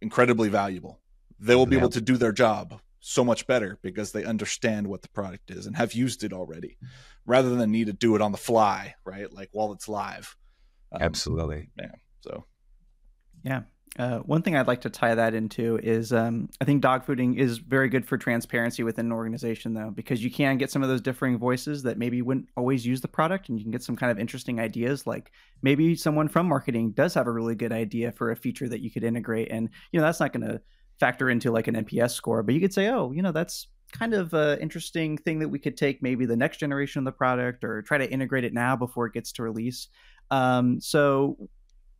Speaker 2: incredibly valuable they will be able to do their job so much better because they understand what the product is and have used it already rather than need to do it on the fly right? Like while it's live.
Speaker 1: Um, absolutely.
Speaker 2: yeah so.
Speaker 3: Yeah. Uh, one thing I'd like to tie that into is um, I think dog fooding is very good for transparency within an organization, though, because you can get some of those differing voices that maybe wouldn't always use the product, and you can get some kind of interesting ideas. Like maybe someone from marketing does have a really good idea for a feature that you could integrate, and you know that's not going to factor into like an NPS score, but you could say, oh, you know, that's kind of an interesting thing that we could take maybe the next generation of the product or try to integrate it now before it gets to release. Um, so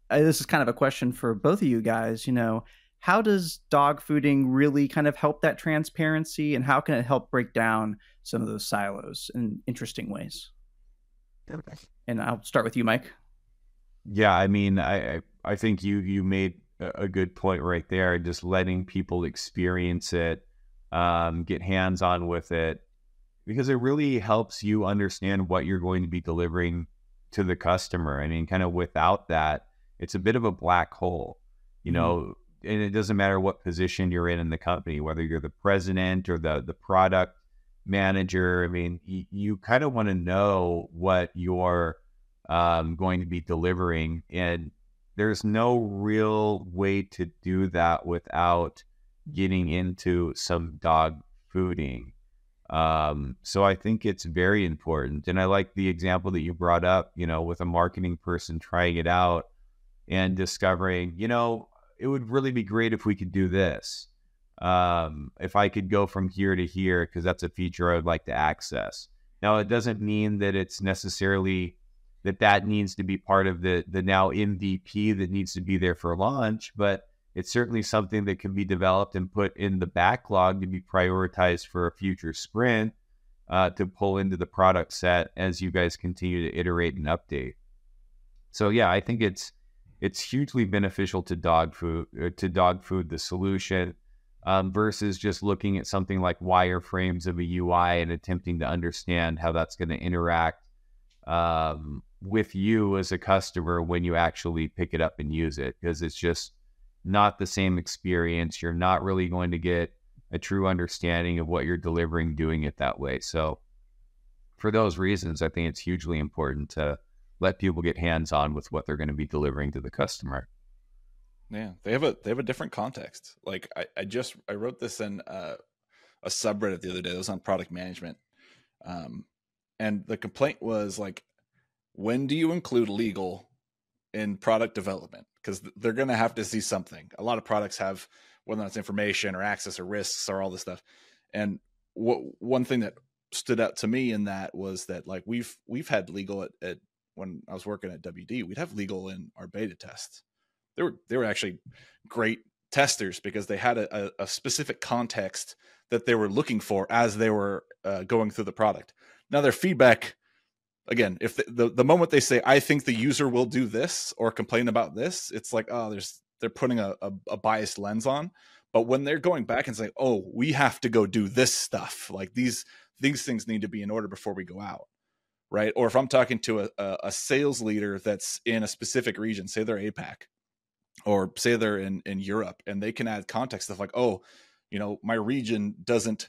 Speaker 3: this is kind of a question for both of you guys. You know, how does dog fooding really kind of help that transparency, and how can it help break down some of those silos in interesting ways? And I'll start with you, Mike.
Speaker 1: Yeah, I mean, I I think you you made a good point right there. Just letting people experience it, um, get hands on with it, because it really helps you understand what you're going to be delivering to the customer. I mean, kind of without that, it's a bit of a black hole, you mm-hmm. know, and it doesn't matter what position you're in in the company, whether you're the president or the the product manager. I mean, you, you kind of want to know what you're um, going to be delivering, and there's no real way to do that without getting into some dog fooding. Um, so I think it's very important. And I like the example that you brought up, you know, with a marketing person trying it out and discovering, you know, it would really be great if we could do this. Um, if I could go from here to here, because that's a feature I would like to access. Now, it doesn't mean that it's necessarily that that needs to be part of the the now MVP that needs to be there for launch, but it's certainly something that can be developed and put in the backlog to be prioritized for a future sprint uh, to pull into the product set as you guys continue to iterate and update. So yeah, I think it's it's hugely beneficial to dog food uh, to dog food the solution um, versus just looking at something like wireframes of a UI and attempting to understand how that's going to interact um, with you as a customer when you actually pick it up and use it because it's just not the same experience. You're not really going to get a true understanding of what you're delivering doing it that way. So, for those reasons, I think it's hugely important to let people get hands on with what they're going to be delivering to the customer.
Speaker 2: Yeah, they have a they have a different context. Like I, I just I wrote this in uh, a subreddit the other day. It was on product management, um, and the complaint was like, when do you include legal in product development? Because they're going to have to see something. A lot of products have whether that's information or access or risks or all this stuff. And what one thing that stood out to me in that was that like we've we've had legal at, at when I was working at WD, we'd have legal in our beta tests. They were they were actually great testers because they had a, a, specific context that they were looking for as they were uh, going through the product. Now their feedback, again, if the, the, the moment they say I think the user will do this or complain about this, it's like oh there's they're putting a, a, a biased lens on. But when they're going back and saying, "Oh, we have to go do this stuff," like these these things need to be in order before we go out right? Or if I'm talking to a, a sales leader that's in a specific region, say they're APAC, or say they're in in Europe, and they can add context of like, oh, you know, my region doesn't,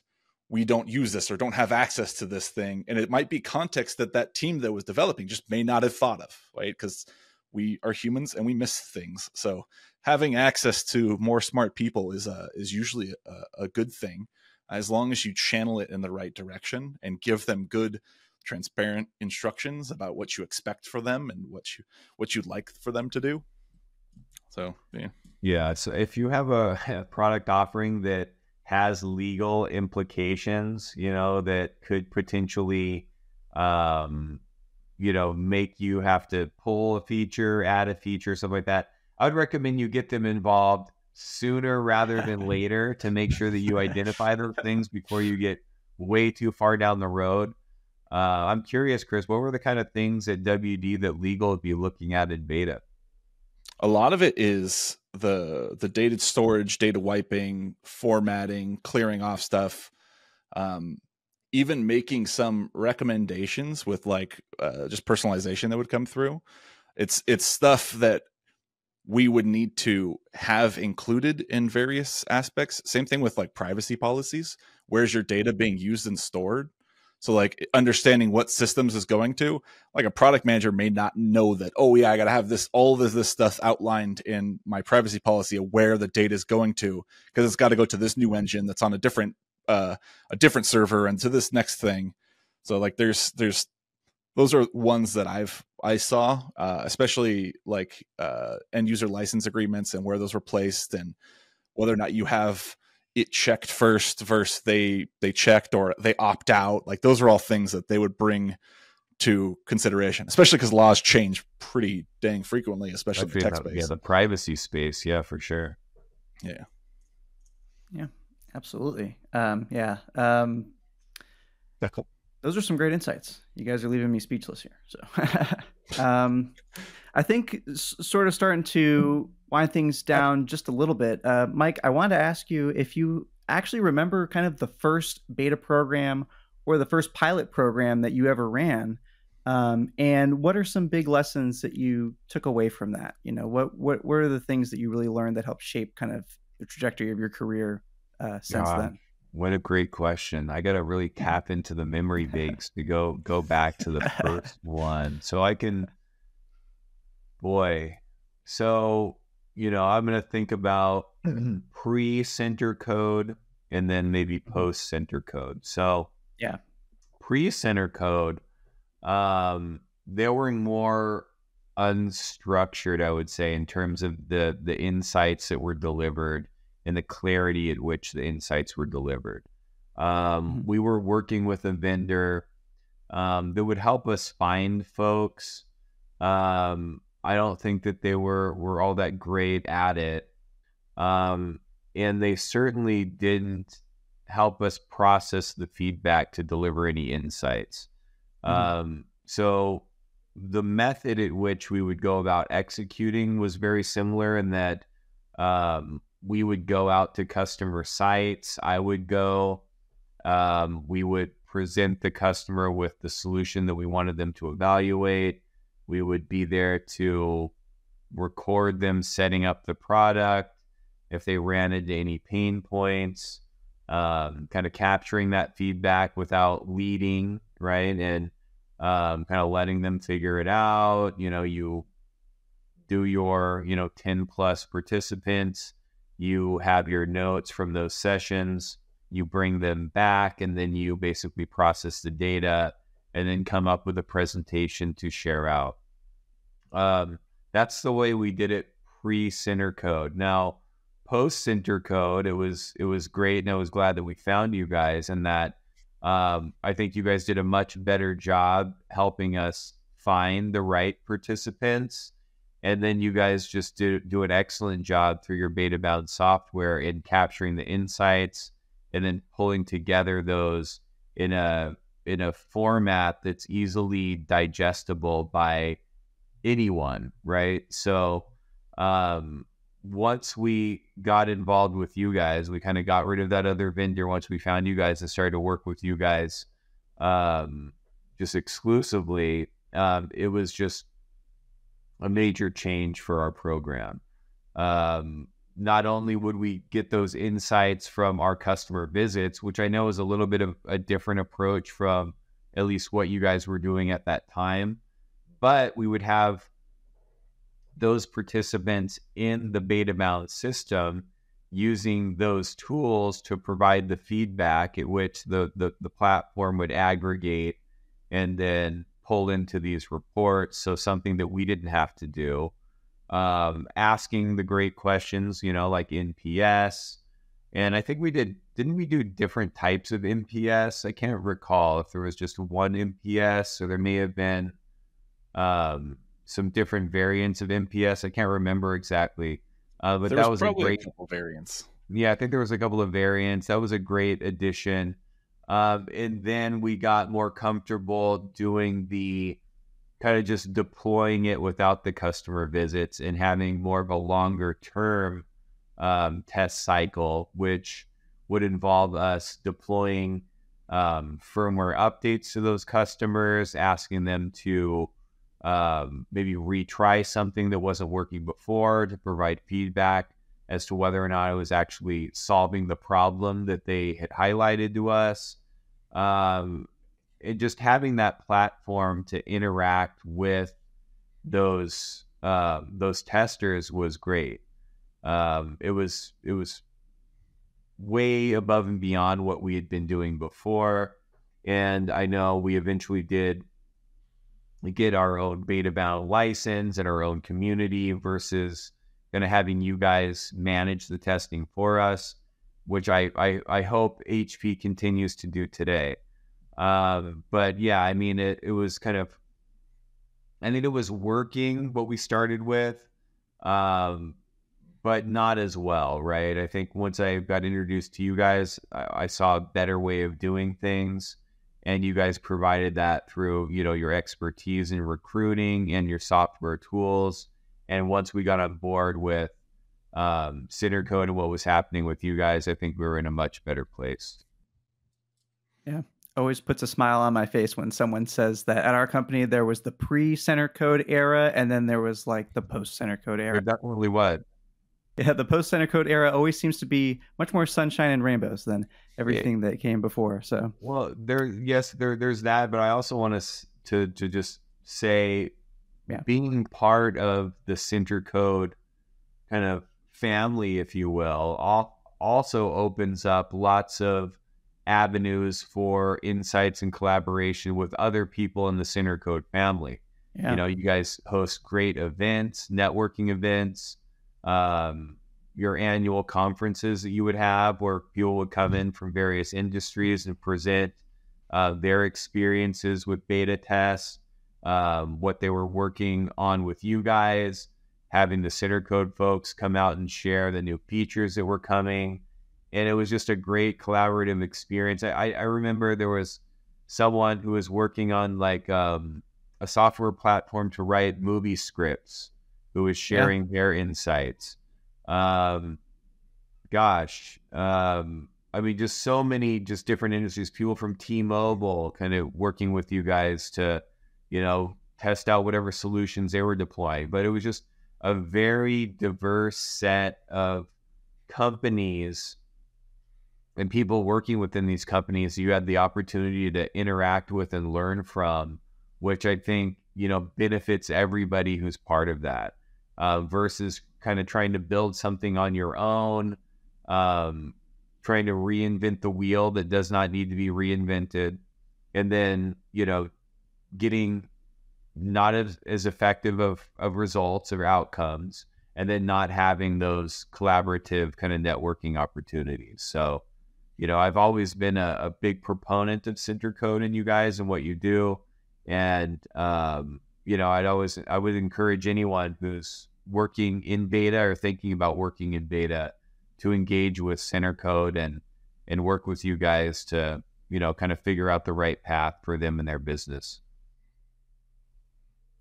Speaker 2: we don't use this or don't have access to this thing, and it might be context that that team that was developing just may not have thought of, right? Because we are humans and we miss things, so having access to more smart people is a is usually a, a good thing as long as you channel it in the right direction and give them good transparent instructions about what you expect for them and what you what you'd like for them to do. So yeah,
Speaker 1: yeah. So if you have a (laughs) product offering that has legal implications, you know, that could potentially, um, you know, make you have to pull a feature, add a feature, something like that. I would recommend you get them involved sooner rather than (laughs) later to make sure that you identify those things before you get way too far down the road. Uh, I'm curious, Chris, what were the kind of things at WD that legal would be looking at in beta?
Speaker 2: A lot of it is the the dated storage, data wiping, formatting, clearing off stuff, um, even making some recommendations with like uh, just personalization that would come through. It's it's stuff that we would need to have included in various aspects. Same thing with like privacy policies. Where's your data being used and stored? So like understanding what systems is going to, like a product manager may not know that, oh yeah, I gotta have this all of this stuff outlined in my privacy policy of where the data is going to, because it's gotta go to this new engine that's on a different uh a different server and to this next thing. So like there's there's those are ones that I've I saw, uh, especially like uh, end user license agreements and where those were placed and whether or not you have it checked first versus they they checked or they opt out. Like those are all things that they would bring to consideration especially because laws change pretty dang frequently especially the tech space
Speaker 1: yeah the privacy space yeah for sure.
Speaker 2: Yeah.
Speaker 3: Yeah absolutely. Um yeah um those are some great insights. You guys are leaving me speechless here so. (laughs) Um i think sort of starting to wind things down just a little bit, uh, Mike, I wanted to ask you if you actually remember kind of the first beta program or the first pilot program that you ever ran. Um, and what are some big lessons that you took away from that? You know, what what what are the things that you really learned that helped shape kind of the trajectory of your career uh, since then?
Speaker 1: What a great question! I got to really tap into the memory banks to go go back to the (laughs) first one, so I can. Boy, so you know, I'm going to think about pre Centercode and then maybe mm-hmm. post Centercode. So,
Speaker 3: yeah,
Speaker 1: pre Centercode, um, they were more unstructured, I would say, in terms of the the insights that were delivered and the clarity at which the insights were delivered. Um, mm-hmm. We were working with a vendor um, that would help us find folks. Um, I don't think that they were were all that great at it. Um, and they certainly didn't help us process the feedback to deliver any insights. Mm-hmm. Um, so the method at which we would go about executing was very similar in that um, we would go out to customer sites. I would go. Um, we would present the customer with the solution that we wanted them to evaluate. We would be there to record them setting up the product, if they ran into any pain points, um, kind of capturing that feedback without leading, right? And um, kind of letting them figure it out. You know, you do your, you know, 10 plus participants, you have your notes from those sessions, you bring them back, and then you basically process the data and then come up with a presentation to share out. Um, that's the way we did it pre Centercode. Now, post Centercode, it was it was great, and I was glad that we found you guys, and that um, I think you guys did a much better job helping us find the right participants. And then you guys just do, do an excellent job through your BetaBound software in capturing the insights and then pulling together those in a in a format that's easily digestible by anyone, right? So um, once we got involved with you guys, we kind of got rid of that other vendor once we found you guys and started to work with you guys um, just exclusively. Um, it was just a major change for our program. Um, not only would we get those insights from our customer visits, which I know is a little bit of a different approach from at least what you guys were doing at that time, but we would have those participants in the BetaBound system using those tools to provide the feedback at which the, the, the platform would aggregate and then pull into these reports. So something that we didn't have to do. Um, asking the great questions, you know, like NPS. And I think we did, didn't we do different types of NPS? I can't recall if there was just one NPS or there may have been um, some different variants of NPS. I can't remember exactly, uh, but there that was, was a great
Speaker 2: a couple variants.
Speaker 1: Yeah, I think there was a couple of variants. That was a great addition. Um, and then we got more comfortable doing the kind of just deploying it without the customer visits and having more of a longer term um, test cycle, which would involve us deploying um, firmware updates to those customers, asking them to um, maybe retry something that wasn't working before to provide feedback as to whether or not it was actually solving the problem that they had highlighted to us. Um, it just having that platform to interact with those uh, those testers was great. Um, it was it was way above and beyond what we had been doing before, and I know we eventually did get our own BetaBound license and our own community versus kind of having you guys manage the testing for us, which I I, I hope HP continues to do today. Uh, but yeah, I mean, it, it was kind of, I think it was working what we started with, um, but not as well, right? I think once I got introduced to you guys, I, I saw a better way of doing things. And you guys provided that through, you know, your expertise in recruiting and your software tools. And once we got on board with um, Code and what was happening with you guys, I think we were in a much better place.
Speaker 3: Yeah, always puts a smile on my face when someone says that at our company there was the pre Centercode era and then there was like the post Centercode era.
Speaker 1: There definitely was.
Speaker 3: Yeah, the post Centercode era always seems to be much more sunshine and rainbows than everything that came before. So
Speaker 1: well, there yes, there there's that, but I also want to to to just say, yeah. being part of the Centercode kind of family, if you will, also opens up lots of avenues for insights and collaboration with other people in the Centercode family. Yeah. You know, you guys host great events, networking events, um, your annual conferences that you would have where people would come in from various industries and present uh, their experiences with beta tests, um, what they were working on with you guys, having the Centercode folks come out and share the new features that were coming. And it was just a great collaborative experience. I, I remember there was someone who was working on like um, a software platform to write movie scripts who was sharing yeah. their insights. Um, gosh, um, I mean, just so many just different industries. People from T-Mobile kind of working with you guys to, you know, test out whatever solutions they were deploying. But it was just a very diverse set of companies and people working within these companies you had the opportunity to interact with and learn from, which I think, you know, benefits everybody who's part of that uh, versus kind of trying to build something on your own, um, trying to reinvent the wheel that does not need to be reinvented. And then, you know, getting not as, as effective of, of results or outcomes and then not having those collaborative kind of networking opportunities. So, you know, I've always been a, a big proponent of Centercode and you guys and what you do. And, um, you know, I'd always, I would encourage anyone who's working in beta or thinking about working in beta to engage with Centercode and, and work with you guys to, you know, kind of figure out the right path for them and their business.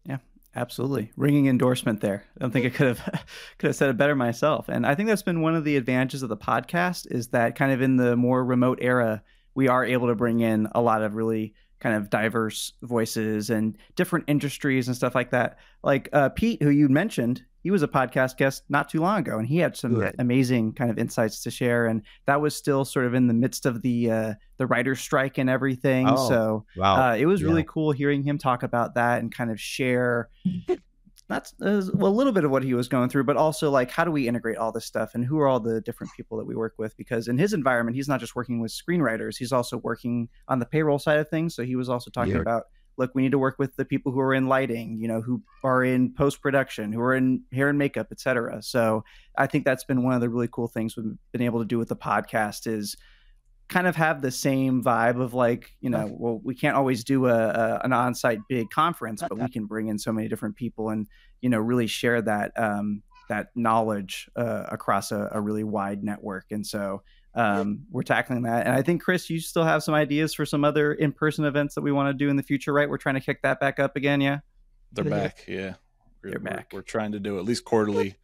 Speaker 3: Yeah absolutely, ringing endorsement there. I don't think I could have (laughs) could have said it better myself. And I think that's been one of the advantages of the podcast is that kind of in the more remote era, we are able to bring in a lot of really kind of diverse voices and different industries and stuff like that. Like uh, Pete, who you mentioned, he was a podcast guest not too long ago, and he had some right. amazing kind of insights to share. And that was still sort of in the midst of the uh, the writer's strike and everything. Oh, so wow. uh, it was yeah. really cool hearing him talk about that and kind of share. That's uh, well, a little bit of what he was going through, but also like how do we integrate all this stuff and who are all the different people that we work with? Because in his environment, he's not just working with screenwriters; he's also working on the payroll side of things. So he was also talking yeah. about look, we need to work with the people who are in lighting, you know, who are in post production, who are in hair and makeup, etc. So I think that's been one of the really cool things we've been able to do with the podcast is kind of have the same vibe of like, you know, well, we can't always do a, a an on-site big conference, but we can bring in so many different people and you know really share that um, that knowledge uh, across a, a really wide network. And so um, we're tackling that. And I think Chris, you still have some ideas for some other in-person events that we want to do in the future, right? We're trying to kick that back up again, yeah.
Speaker 2: They're back, yeah.
Speaker 3: We're, They're back.
Speaker 2: We're, we're, trying to do at least quarterly,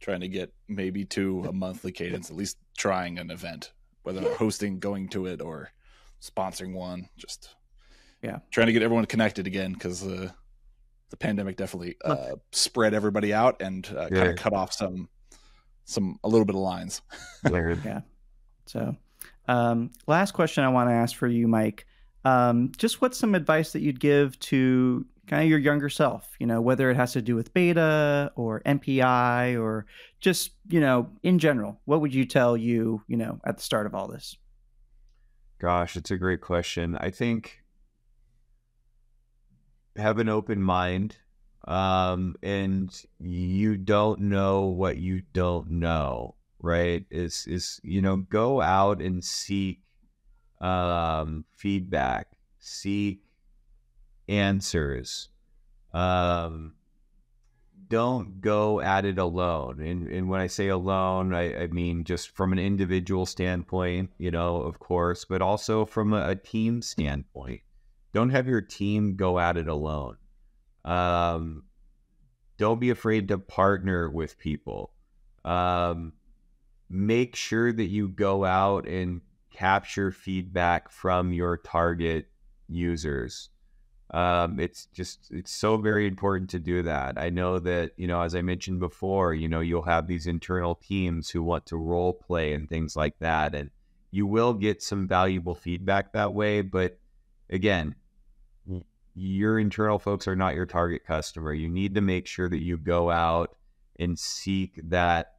Speaker 2: trying to get maybe to a monthly cadence, at least trying an event, whether hosting, going to it, or sponsoring one. Just
Speaker 3: yeah,
Speaker 2: trying to get everyone connected again because uh, the pandemic definitely uh, spread everybody out and uh, yeah. kind of cut off some some a little bit of lines.
Speaker 3: yeah. So, um, last question I want to ask for you, Mike. Um, just what's some advice that you'd give to kind of your younger self? You know, whether it has to do with beta or NPI or just you know in general, what would you tell you you know at the start of all this?
Speaker 1: Gosh, it's a great question. I think have an open mind um, and you don't know what you don't know, right? Is is you know go out and seek um, feedback, seek answers. Um, don't go at it alone. And, and when I say alone, I, I, mean just from an individual standpoint, you know, of course, but also from a, a team standpoint. Don't have your team go at it alone. Um, don't be afraid to partner with people. Um, make sure that you go out and capture feedback from your target users. Um, it's just it's so very important to do that. I know that you know, as I mentioned before, you know, you'll have these internal teams who want to role play and things like that, and you will get some valuable feedback that way. But again, your internal folks are not your target customer. You need to make sure that you go out and seek that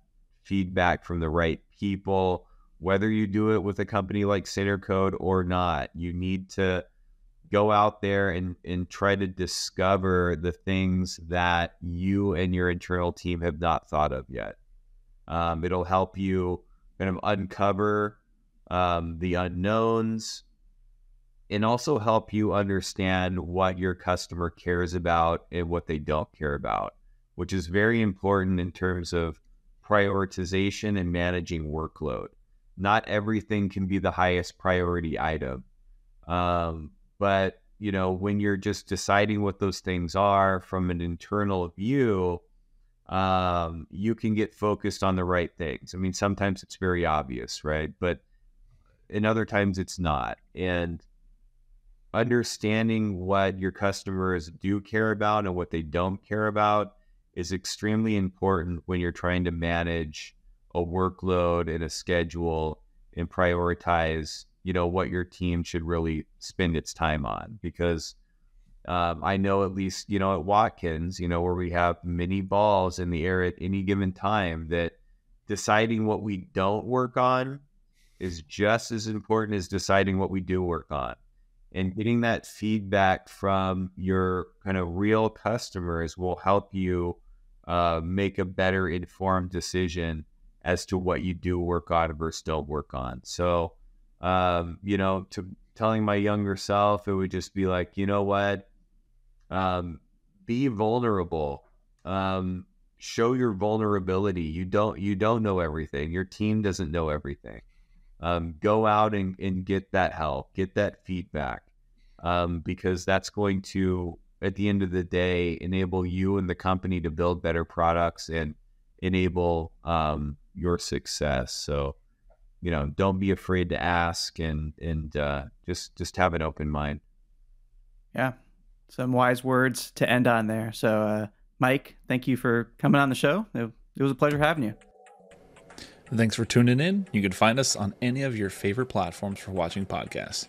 Speaker 1: feedback from the right people, whether you do it with a company like Centercode or not. You need to go out there and, and try to discover the things that you and your internal team have not thought of yet. Um, it'll help you kind of uncover um, the unknowns, and also help you understand what your customer cares about and what they don't care about, which is very important in terms of prioritization and managing workload. Not everything can be the highest priority item. Um, but, you know, when you're just deciding what those things are from an internal view, um, you can get focused on the right things. I mean, sometimes it's very obvious, right? But in other times it's not. And understanding what your customers do care about and what they don't care about is extremely important when you're trying to manage a workload and a schedule and prioritize you know what your team should really spend its time on. Because um, I know at least you know at Watkins you know where we have many balls in the air at any given time that deciding what we don't work on is just as important as deciding what we do work on. And getting that feedback from your kind of real customers will help you uh, make a better informed decision as to what you do work on versus don't work on. So, um, you know, to telling my younger self, it would just be like, you know what, um, be vulnerable. Um, show your vulnerability. You don't you don't know everything. Your team doesn't know everything um, go out and, and get that help, get that feedback, um, because that's going to, at the end of the day, enable you and the company to build better products and enable um, your success. So, you know, don't be afraid to ask and and uh, just just have an open mind.
Speaker 3: Yeah, some wise words to end on there. So, uh, Mike, thank you for coming on the show. It, it was a pleasure having you.
Speaker 2: Thanks for tuning in. You can find us on any of your favorite platforms for watching podcasts.